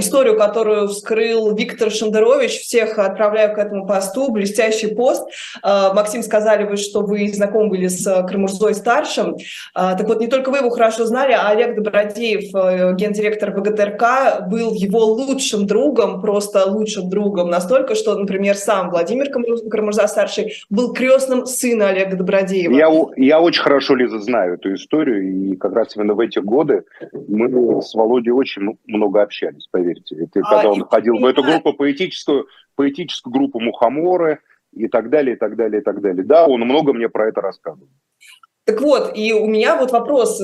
историю, которую вскрыл Виктор Шендерович. Всех отправляю к этому посту. Блестящий пост. Э, Максим, сказали вы, что вы знакомы были с Крамурзой-старшим. Э, так вот, не только вы его хорошо знали, а Олег Добродеев, гендиректор ВГТРК, был его лучшим другом, просто лучшим другом. Настолько, что, например, сам Владимир Крамурза-старший был крестным сына Олега Добродеева. Я, я очень хорошо, Лиза, знаю эту историю. И как раз именно в эти годы мы мы с Володей очень много общались, поверьте. Это а, когда он ходил в эту группу поэтическую, поэтическую группу Мухоморы и так далее, и так далее, и так далее. Да, он много мне про это рассказывал. Так вот, и у меня вот вопрос,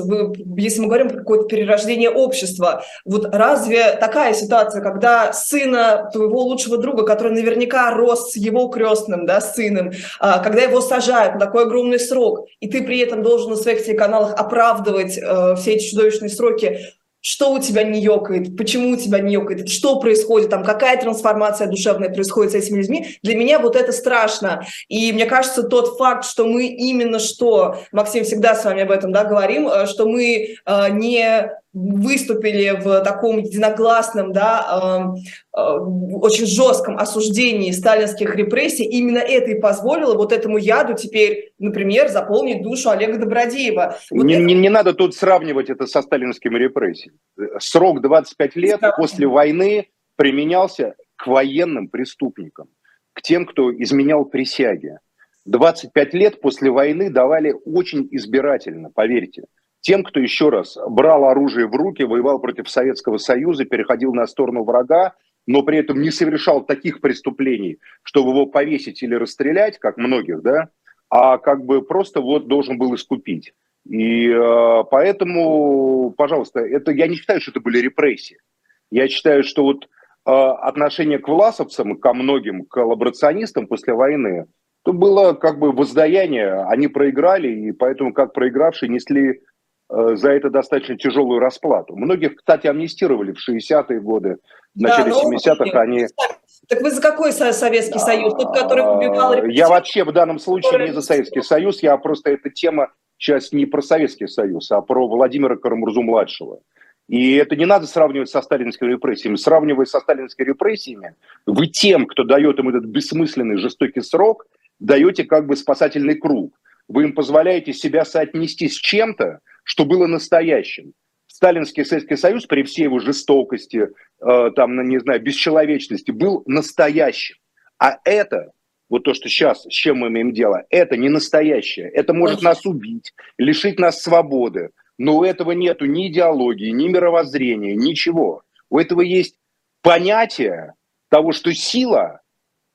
если мы говорим про какое-то перерождение общества, вот разве такая ситуация, когда сына твоего лучшего друга, который наверняка рос с его крестным, да, сыном, а, когда его сажают на такой огромный срок, и ты при этом должен на своих телеканалах оправдывать э, все эти чудовищные сроки, что у тебя не ёкает, почему у тебя не ёкает, что происходит, там, какая трансформация душевная происходит с этими людьми, для меня вот это страшно. И мне кажется, тот факт, что мы именно что, Максим, всегда с вами об этом да, говорим, э, что мы э, не выступили в таком единогласном, да, э, э, очень жестком осуждении сталинских репрессий, именно это и позволило вот этому яду теперь, например, заполнить душу Олега Добродеева. Вот не, это... не, не надо тут сравнивать это со сталинскими репрессиями. Срок 25 лет после войны применялся к военным преступникам, к тем, кто изменял присяги. 25 лет после войны давали очень избирательно, поверьте тем, кто еще раз брал оружие в руки, воевал против Советского Союза, переходил на сторону врага, но при этом не совершал таких преступлений, чтобы его повесить или расстрелять, как многих, да, а как бы просто вот должен был искупить. И э, поэтому, пожалуйста, это я не считаю, что это были репрессии. Я считаю, что вот э, отношение к власовцам, ко многим коллаборационистам после войны, то было как бы воздаяние. Они проиграли, и поэтому как проигравшие несли за это достаточно тяжелую расплату. Многих, кстати, амнистировали в 60-е годы, в начале да, 70-х они... Так вы за какой Советский Союз? Тот, который убивал... Я вообще в данном случае не за Советский Союз, я просто эта тема сейчас не про Советский Союз, а про Владимира Карамурзу-младшего. И это не надо сравнивать со сталинскими репрессиями. Сравнивая со сталинскими репрессиями, вы тем, кто дает им этот бессмысленный жестокий срок, даете как бы спасательный круг. Вы им позволяете себя соотнести с чем-то, что было настоящим. Сталинский Советский Союз при всей его жестокости, э, там, ну, не знаю, бесчеловечности был настоящим. А это, вот то, что сейчас, с чем мы имеем дело, это не настоящее. Это может нас убить, лишить нас свободы. Но у этого нету ни идеологии, ни мировоззрения, ничего. У этого есть понятие того, что сила,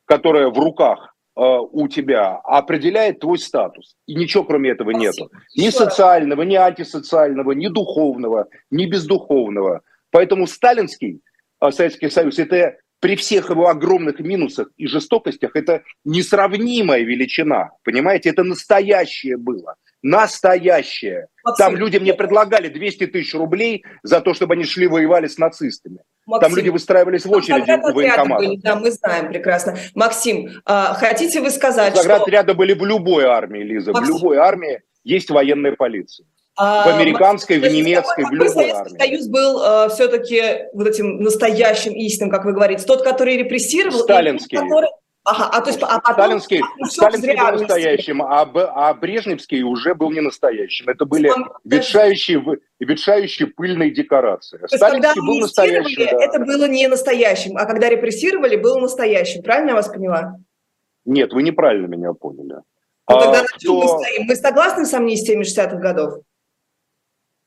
которая в руках у тебя определяет твой статус. И ничего кроме этого Спасибо. нету. Ни социального, ни антисоциального, ни духовного, ни бездуховного. Поэтому сталинский э, Советский Союз – это при всех его огромных минусах и жестокостях, это несравнимая величина. Понимаете, это настоящее было. Настоящее. Абсолютно. Там люди мне предлагали 200 тысяч рублей за то, чтобы они шли воевали с нацистами. Максим, Там люди выстраивались в очереди у военкомата. Были, да, мы знаем прекрасно. Максим, а, хотите вы сказать, Заградотряды что... были в любой армии, Лиза. Максим. В любой армии есть военная полиция. А, в американской, в немецкой, в любой Советский армии. Союз был э, все-таки вот этим настоящим истинным, как вы говорите, тот, который репрессировал. Сталинский. Который... Ага, а то есть а потом Сталинский, Сталинский был настоящим, а, а Брежневский уже был не настоящим. Это были ветшающие, ветшающие пыльные декорации. То Сталинский был настоящим. Да. Это было не настоящим, а когда репрессировали, было настоящим. Правильно я вас поняла? Нет, вы неправильно меня поняли. Ну, тогда а, на чем мы стоим? Мы согласны с амнистиями 60-х годов?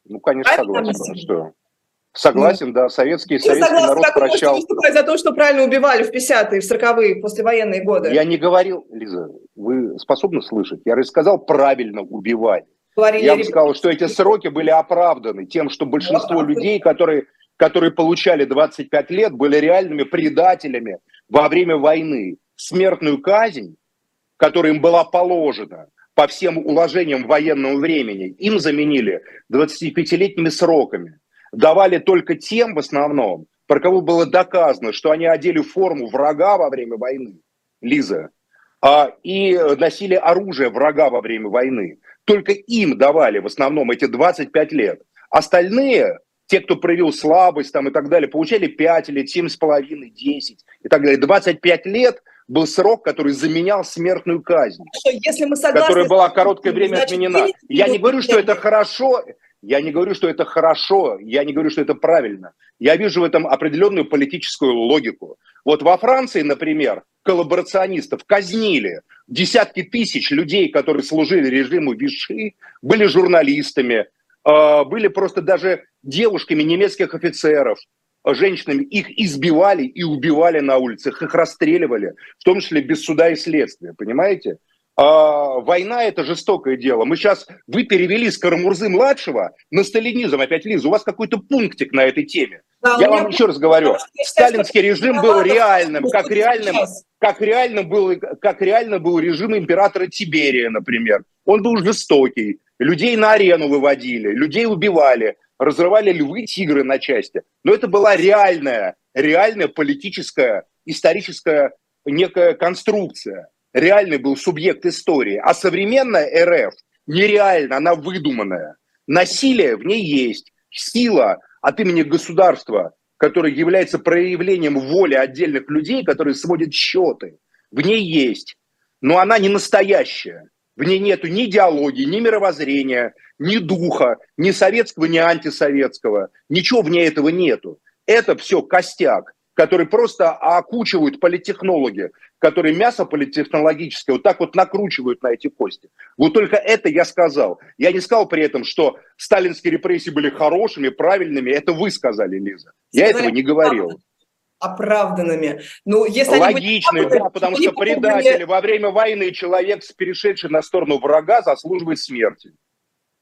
Ну, конечно, Правильно согласен. Что? Согласен, да, советский, и советский народ как прощал. Вы за то, что правильно убивали в 50-е, в 40-е, послевоенные годы. Я не говорил, Лиза, вы способны слышать? Я рассказал, правильно убивали. Говорили, я вам сказал, что эти сроки были оправданы тем, что большинство людей, которые, которые получали 25 лет, были реальными предателями во время войны. Смертную казнь, которая им была положена, по всем уложениям военного времени, им заменили 25-летними сроками. Давали только тем в основном, про кого было доказано, что они одели форму врага во время войны, Лиза, а, и носили оружие врага во время войны. Только им давали в основном эти 25 лет. Остальные, те, кто проявил слабость там, и так далее, получали 5 лет, 7,5, 10 и так далее. 25 лет был срок, который заменял смертную казнь, что, если мы согласны, которая была короткое время значит, отменена. Я не говорю, что это хорошо, я не говорю, что это хорошо, я не говорю, что это правильно. Я вижу в этом определенную политическую логику. Вот во Франции, например, коллаборационистов казнили. Десятки тысяч людей, которые служили режиму Виши, были журналистами, а, были просто даже девушками немецких офицеров, женщинами, их избивали и убивали на улицах, их расстреливали, в том числе без суда и следствия, понимаете? А, война – это жестокое дело. Мы сейчас, вы перевели с Карамурзы-младшего на сталинизм. Опять, Лиза, у вас какой-то пунктик на этой теме. Да, Я вам еще раз говорю, сталинский режим был реальным, как реальным, как реально был, как реально был режим императора Тиберия, например. Он был жестокий, людей на арену выводили, людей убивали, разрывали львы, тигры на части. Но это была реальная, реальная политическая, историческая некая конструкция. Реальный был субъект истории. А современная РФ нереальна, она выдуманная. Насилие в ней есть. Сила от имени государства, которое является проявлением воли отдельных людей, которые сводят счеты, в ней есть. Но она не настоящая. В ней нету ни идеологии, ни мировоззрения, ни духа, ни советского, ни антисоветского. Ничего в ней этого нету. Это все костяк, который просто окучивают политтехнологи, которые мясо политтехнологическое вот так вот накручивают на эти кости. Вот только это я сказал. Я не сказал при этом, что сталинские репрессии были хорошими, правильными. Это вы сказали, Лиза. Я этого не говорил оправданными. Ну, если Логичные, были да, потому что предатели во время войны человек, перешедший на сторону врага, заслуживает смерти.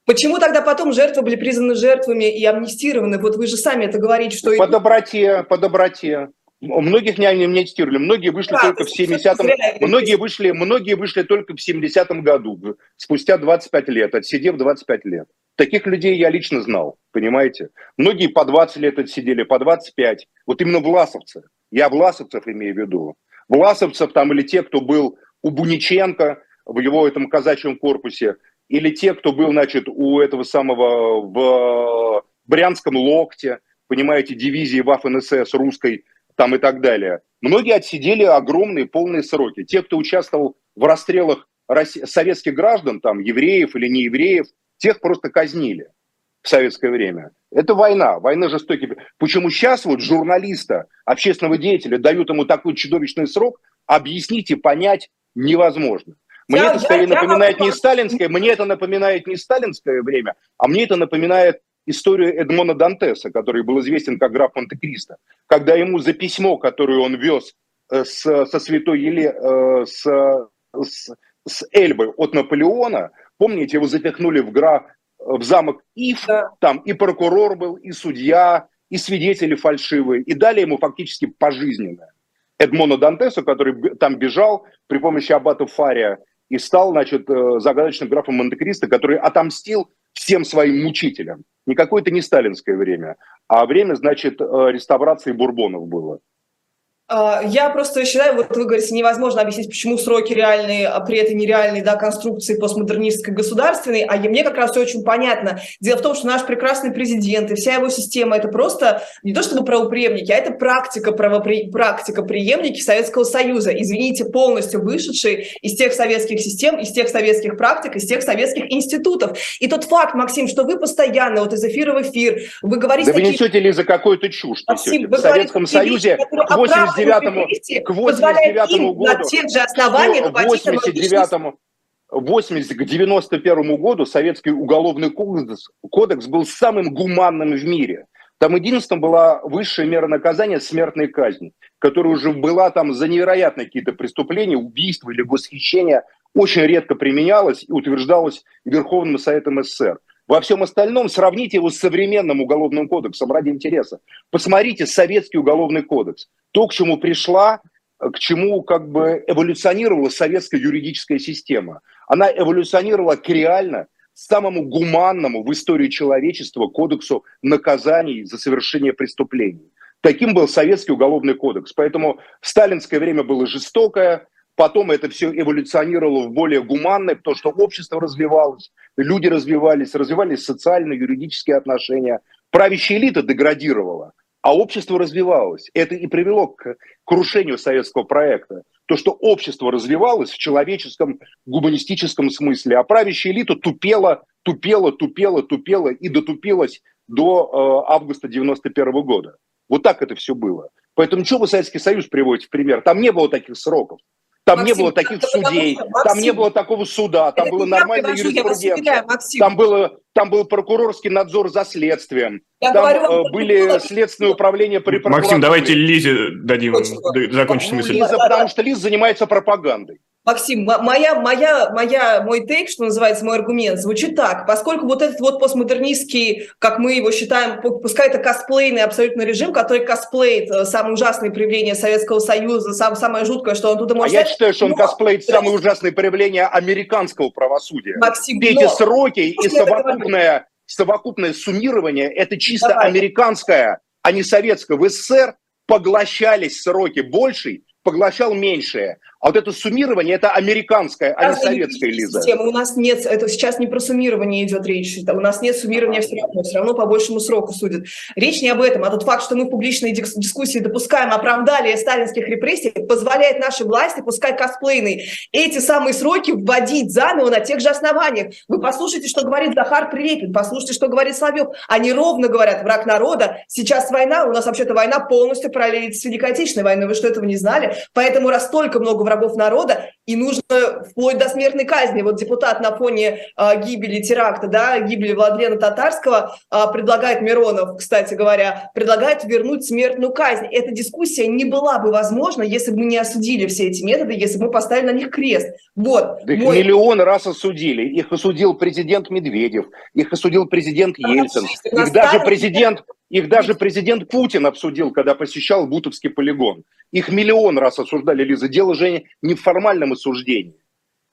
Почему тогда потом жертвы были признаны жертвами и амнистированы? Вот вы же сами это говорите, что... По доброте, по доброте. Многих не амнистировали, многие вышли да, только в 70-м, многие вышли, многие вышли только в 70-м году, спустя 25 лет, отсидев 25 лет. Таких людей я лично знал, понимаете? Многие по 20 лет отсидели, по 25. Вот именно власовцы. Я власовцев имею в виду. Власовцев там или те, кто был у Буниченко в его этом казачьем корпусе, или те, кто был, значит, у этого самого в Брянском локте, понимаете, дивизии Ваф-НСС русской там и так далее. Многие отсидели огромные полные сроки. Те, кто участвовал в расстрелах советских граждан, там, евреев или не евреев, тех просто казнили в советское время. Это война, война жестокий. Почему сейчас вот журналиста, общественного деятеля дают ему такой чудовищный срок, объяснить и понять невозможно. Мне я, это скорее я, напоминает я... не сталинское, мне это напоминает не сталинское время, а мне это напоминает историю Эдмона Дантеса, который был известен как граф Монте-Кристо, когда ему за письмо, которое он вез э, с, со святой Еле, э, с, с, с Эльбы от Наполеона, помните, его запихнули в, гра, в замок Ив, да. там и прокурор был, и судья, и свидетели фальшивые, и дали ему фактически пожизненное. Эдмона Дантесу, который там бежал при помощи аббата Фария и стал, значит, э, загадочным графом Монте-Кристо, который отомстил всем своим мучителям. Никакое это не сталинское время, а время, значит, э, реставрации бурбонов было. А, я просто считаю, вот вы говорите, невозможно объяснить, почему сроки реальные, а при этой нереальной да, конструкции постмодернистской государственной, а мне как раз все очень понятно. Дело в том, что наш прекрасный президент и вся его система – это просто не то чтобы правоприемники, а это практика, правопри... практика преемники Советского Союза, извините, полностью вышедшие из тех советских систем, из тех советских практик, из тех советских институтов. И тот факт, Максим, что вы постоянно вот из эфира в эфир, вы говорите... Да такие... вы несете ли за какую-то чушь? Максим, в Советском Союзе 80 89 к 89 году, на тех же основаниях к 89 80 к 91 году советский уголовный кодекс, кодекс был самым гуманным в мире. Там единственное была высшая мера наказания смертной казни, которая уже была там за невероятные какие-то преступления, убийства или восхищения, очень редко применялась и утверждалась Верховным Советом СССР. Во всем остальном сравните его с современным уголовным кодексом ради интереса. Посмотрите советский уголовный кодекс. То, к чему пришла, к чему как бы эволюционировала советская юридическая система. Она эволюционировала к реально самому гуманному в истории человечества кодексу наказаний за совершение преступлений. Таким был советский уголовный кодекс. Поэтому в сталинское время было жестокое, Потом это все эволюционировало в более гуманное, потому что общество развивалось, люди развивались, развивались социальные, юридические отношения. Правящая элита деградировала, а общество развивалось. Это и привело к крушению советского проекта. То, что общество развивалось в человеческом, гуманистическом смысле, а правящая элита тупела, тупела, тупела, тупела и дотупилась до э, августа 91 года. Вот так это все было. Поэтому что вы Советский Союз приводите в пример? Там не было таких сроков. Там Максим, не было таких судей, что, Максим, там не было такого суда, там было нормальная юриспруденция, там, было, там был прокурорский надзор за следствием, я там говорю, э, были было... следственные управления при Максим, давайте Лизе дадим закончить мысль. Лиза, потому что Лиза занимается пропагандой. Максим, моя, моя, моя, мой тейк, что называется, мой аргумент, звучит так. Поскольку вот этот вот постмодернистский, как мы его считаем, пускай это косплейный абсолютно режим, который косплеит э, самые ужасные проявления Советского Союза, сам, самое жуткое, что он туда может... А я считаю, что он но... косплеит самые ужасные проявления американского правосудия. Максим, Эти но... сроки и совокупное, совокупное суммирование – это чисто Давай. американское, а не советское. В СССР поглощались сроки большей, поглощал меньшее. А вот это суммирование, это американское, а не советское, Лиза. Система. У нас нет, это сейчас не про суммирование идет речь, у нас нет суммирования все равно, все равно по большему сроку судят. Речь не об этом, а тот факт, что мы в публичной дискуссии допускаем оправдание сталинских репрессий, позволяет нашей власти, пускай косплейные, эти самые сроки вводить заново на тех же основаниях. Вы послушайте, что говорит Захар Прилепин, послушайте, что говорит Славев. Они ровно говорят, враг народа, сейчас война, у нас вообще-то война полностью параллелит с Великой Отечественной войной, вы что, этого не знали? Поэтому раз столько много врагов народа, и нужно вплоть до смертной казни. Вот депутат на фоне э, гибели теракта, да, гибели Владлена Татарского э, предлагает Миронов, кстати говоря, предлагает вернуть смертную казнь. Эта дискуссия не была бы возможна, если бы мы не осудили все эти методы, если бы мы поставили на них крест. Вот. Да мой... миллион раз осудили. Их осудил президент Медведев, их осудил президент Ельцин, их даже президент их даже президент Путин обсудил, когда посещал Бутовский полигон. Их миллион раз осуждали, Лиза. Дело же не в формальном осуждении.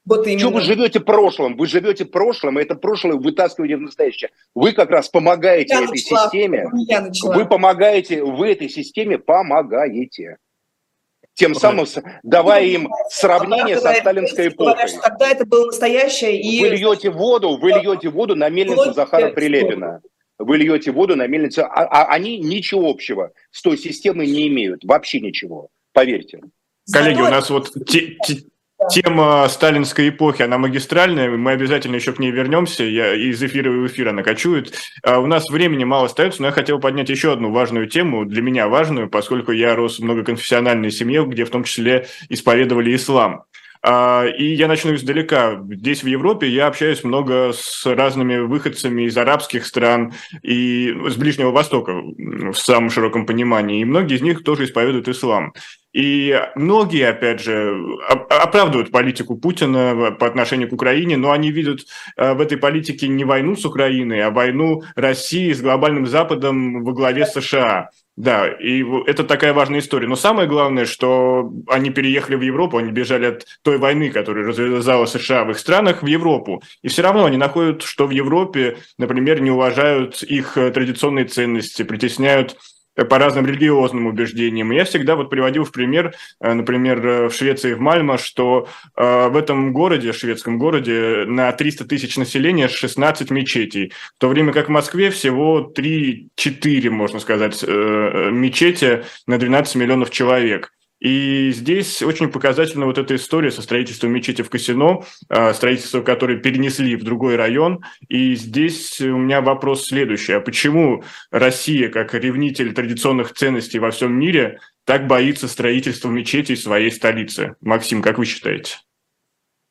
Вот именно. Что вы живете прошлым? Вы живете прошлым, и это прошлое вытаскиваете в настоящее. Вы как раз помогаете я этой начала. системе. Я начала. Вы помогаете, вы этой системе помогаете. Тем самым давая им сравнение со сталинской эпохой. Тогда это было настоящее. И... Вы льете воду, вы льете воду на мельницу Захара Прилепина вы льете воду на мельницу, а, а они ничего общего с той системой не имеют, вообще ничего, поверьте. Коллеги, у нас вот те, те, тема сталинской эпохи, она магистральная, мы обязательно еще к ней вернемся, я из эфира в эфир она кочует. А у нас времени мало остается, но я хотел поднять еще одну важную тему, для меня важную, поскольку я рос в многоконфессиональной семье, где в том числе исповедовали ислам. А, и я начну издалека. Здесь, в Европе, я общаюсь много с разными выходцами из арабских стран и с Ближнего Востока в самом широком понимании. И многие из них тоже исповедуют ислам. И многие, опять же, оправдывают политику Путина по отношению к Украине, но они видят э, в этой политике не войну с Украиной, а войну России с глобальным Западом во главе США. Да, и это такая важная история. Но самое главное, что они переехали в Европу, они бежали от той войны, которую развязала США в их странах, в Европу. И все равно они находят, что в Европе, например, не уважают их э, традиционные ценности, притесняют по разным религиозным убеждениям. Я всегда вот приводил в пример, э, например, э, в Швеции, в Мальмо, что э, в этом городе, шведском городе, на 300 тысяч населения 16 мечетей, в то время как в Москве всего 3-4, можно сказать, мечети на 12 миллионов человек. И здесь очень показательна вот эта история со строительством мечети в Касино, а, строительство которое перенесли в другой район. И здесь у меня вопрос следующий. А почему Россия, как ревнитель традиционных ценностей во всем мире, так боится строительства мечетей в своей столице? Максим, как вы считаете?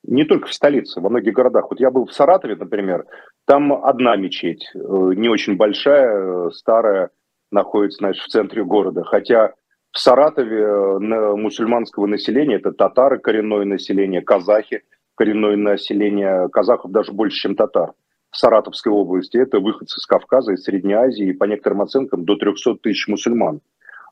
Не только в столице, во многих городах. Вот я был в Саратове, например, там одна мечеть, э, не очень большая, э, старая, находится, значит, в центре города. Хотя в Саратове э, мусульманского населения, это татары, коренное население, казахи, коренное население, казахов даже больше, чем татар. В Саратовской области это выходцы с Кавказа, из Средней Азии, и по некоторым оценкам до 300 тысяч мусульман.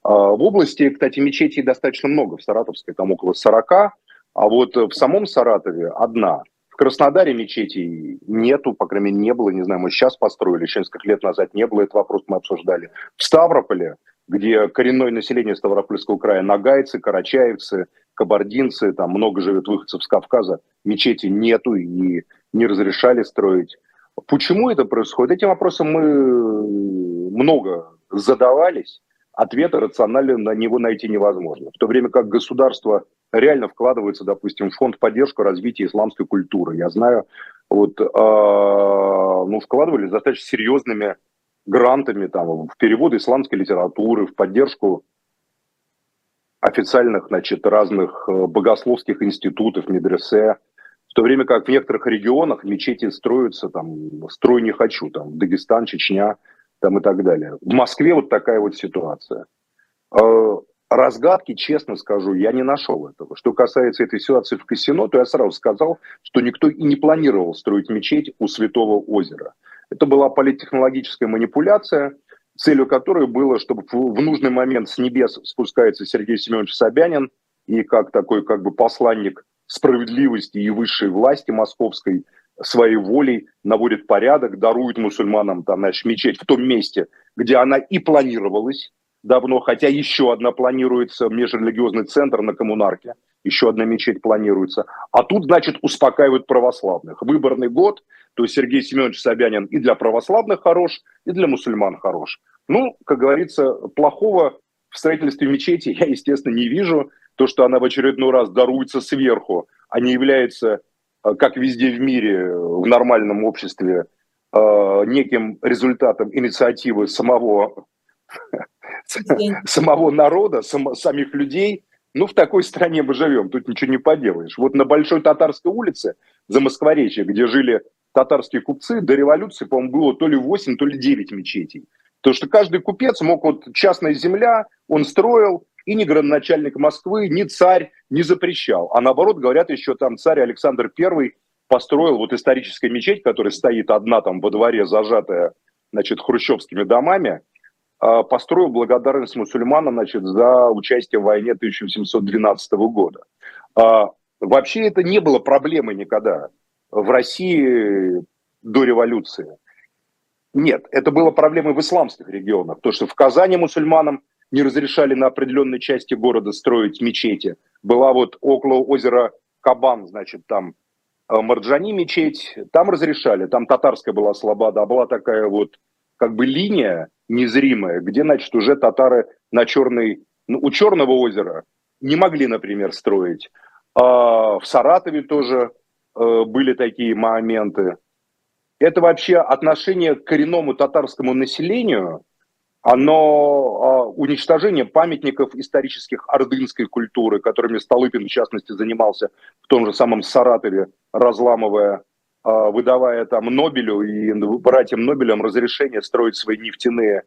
А, в области, кстати, мечетей достаточно много, в Саратовской там около 40, а вот в самом Саратове одна. В Краснодаре мечетей нету, по крайней мере, не было, не знаю, мы сейчас построили, еще несколько лет назад не было, этот вопрос мы обсуждали. В Ставрополе где коренное население Ставропольского края, нагайцы, карачаевцы, кабардинцы, там много живет выходцев с Кавказа, мечети нету и не разрешали строить. Почему это происходит? Этим вопросом мы много задавались, ответа рационально на него найти невозможно. В то время как государство реально вкладывается, допустим, в фонд поддержку развития исламской культуры. Я знаю, вот, э, ну, вкладывались достаточно серьезными грантами там, в переводы исламской литературы, в поддержку официальных значит, разных э, богословских институтов, медресе, в то время как в некоторых регионах мечети строятся, там, строй не хочу, там, Дагестан, Чечня, там и так далее. В Москве вот такая вот ситуация. Э, разгадки, честно скажу, я не нашел этого. Что касается этой ситуации в Касино, то я сразу сказал, что никто и не планировал строить мечеть у Святого озера. Это была политтехнологическая манипуляция, целью которой было, чтобы в нужный момент с небес спускается Сергей Семенович Собянин и как такой как бы посланник справедливости и высшей власти московской своей волей наводит порядок, дарует мусульманам там, значит, мечеть в том месте, где она и планировалась давно, хотя еще одна планируется, межрелигиозный центр на коммунарке, еще одна мечеть планируется. А тут, значит, успокаивают православных. Выборный год, то есть Сергей Семенович Собянин и для православных хорош, и для мусульман хорош. Ну, как говорится, плохого в строительстве мечети я, естественно, не вижу. То, что она в очередной раз даруется сверху, а не является, э, как везде в мире, в нормальном обществе, э, неким результатом инициативы самого, самого народа, самих людей, ну, в такой стране мы живем, тут ничего не поделаешь. Вот на Большой Татарской улице, за Москворечье, где жили татарские купцы, до революции, по-моему, было то ли 8, то ли 9 мечетей. Потому что каждый купец мог, вот частная земля, он строил, и ни градоначальник Москвы, ни царь не запрещал. А наоборот, говорят, еще там царь Александр I построил вот историческая мечеть, которая стоит одна там во дворе, зажатая, значит, хрущевскими домами, построил благодарность мусульманам, значит, за участие в войне 1812 года. А, вообще это не было проблемой никогда в России до революции. Нет, это было проблемой в исламских регионах. То, что в Казани мусульманам не разрешали на определенной части города строить мечети. Была вот около озера Кабан, значит, там э, Марджани мечеть, там разрешали, там татарская была слобода, а была такая вот как бы линия незримая, где, значит, уже татары на черной, ну, у Черного озера не могли, например, строить. А в Саратове тоже Э, были такие моменты. Это вообще отношение к коренному татарскому населению, оно а, уничтожение памятников исторических ордынской культуры, которыми Столыпин, в частности, занимался в том же самом Саратове, разламывая, выдавая там Нобелю и братьям Нобелям разрешение строить свои нефтяные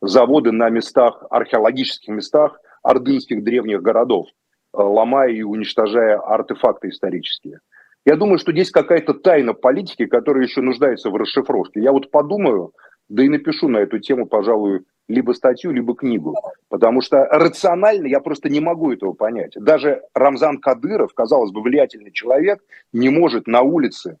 заводы на местах, археологических местах ордынских древних городов, а, ломая и уничтожая артефакты исторические. Я думаю, что здесь какая-то тайна политики, которая еще нуждается в расшифровке. Я вот подумаю, да и напишу на эту тему, пожалуй, либо статью, либо книгу. Потому что рационально я просто не могу этого понять. Даже Рамзан Кадыров, казалось бы, влиятельный человек, не может на улице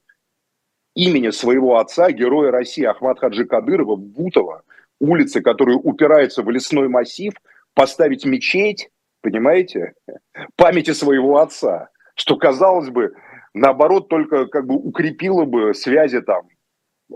имени своего отца, героя России Ахмад Хаджи Кадырова, Бутова, улицы, которая упирается в лесной массив, поставить мечеть, понимаете, памяти своего отца, что, казалось бы, наоборот, только как бы укрепило бы связи там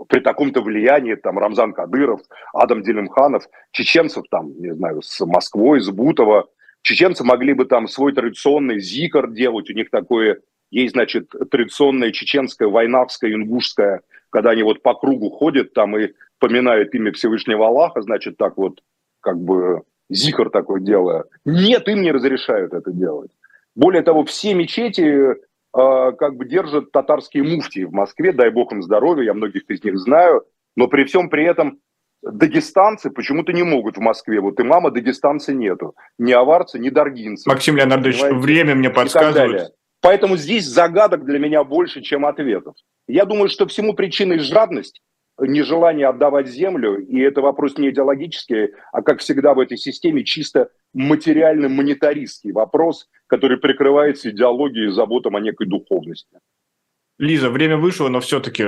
при таком-то влиянии, там, Рамзан Кадыров, Адам Делимханов, чеченцев, там, не знаю, с Москвой, с Бутова, чеченцы могли бы там свой традиционный зикр делать, у них такое есть, значит, традиционная чеченская, войнавская, ингушская, когда они вот по кругу ходят там и поминают имя Всевышнего Аллаха, значит, так вот, как бы, зикр такой делая. Нет, им не разрешают это делать. Более того, все мечети а, как бы держат татарские муфтии в Москве, дай бог им здоровья, я многих из них знаю, но при всем при этом дагестанцы почему-то не могут в Москве. Вот и мама дагестанца нету. Ни аварца, ни даргинца. Максим Леонардович, понимаете? время мне подсказывает. Поэтому здесь загадок для меня больше, чем ответов. Я думаю, что всему причиной жадность, нежелание отдавать землю, и это вопрос не идеологический, а, как всегда в этой системе, чисто материально-монетаристский вопрос, который прикрывается идеологией и заботом о некой духовности. Лиза, время вышло, но все-таки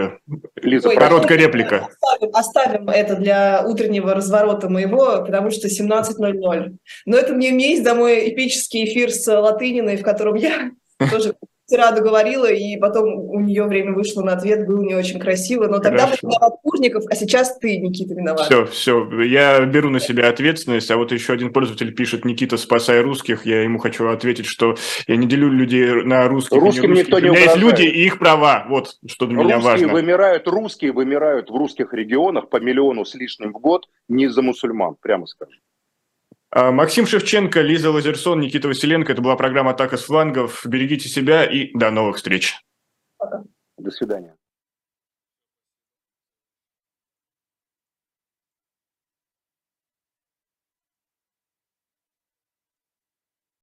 Лиза, Ой, короткая реплика. Оставим, оставим это для утреннего разворота моего, потому что 17.00. Но это мне есть домой эпический эфир с Латыниной, в котором я тоже Тираду говорила, и потом у нее время вышло на ответ, было не очень красиво. Но тогда был виноват Курников, а сейчас ты, Никита, виноват. Все, все, я беру на себя ответственность. А вот еще один пользователь пишет, Никита, спасай русских. Я ему хочу ответить, что я не делю людей на русских Русским не русских. никто не У меня есть люди и их права. Вот что для меня важно. Вымирают, русские вымирают в русских регионах по миллиону с лишним в год не из-за мусульман, прямо скажем. А, Максим Шевченко, Лиза Лазерсон, Никита Василенко. Это была программа «Атака с флангов». Берегите себя и до новых встреч. До свидания.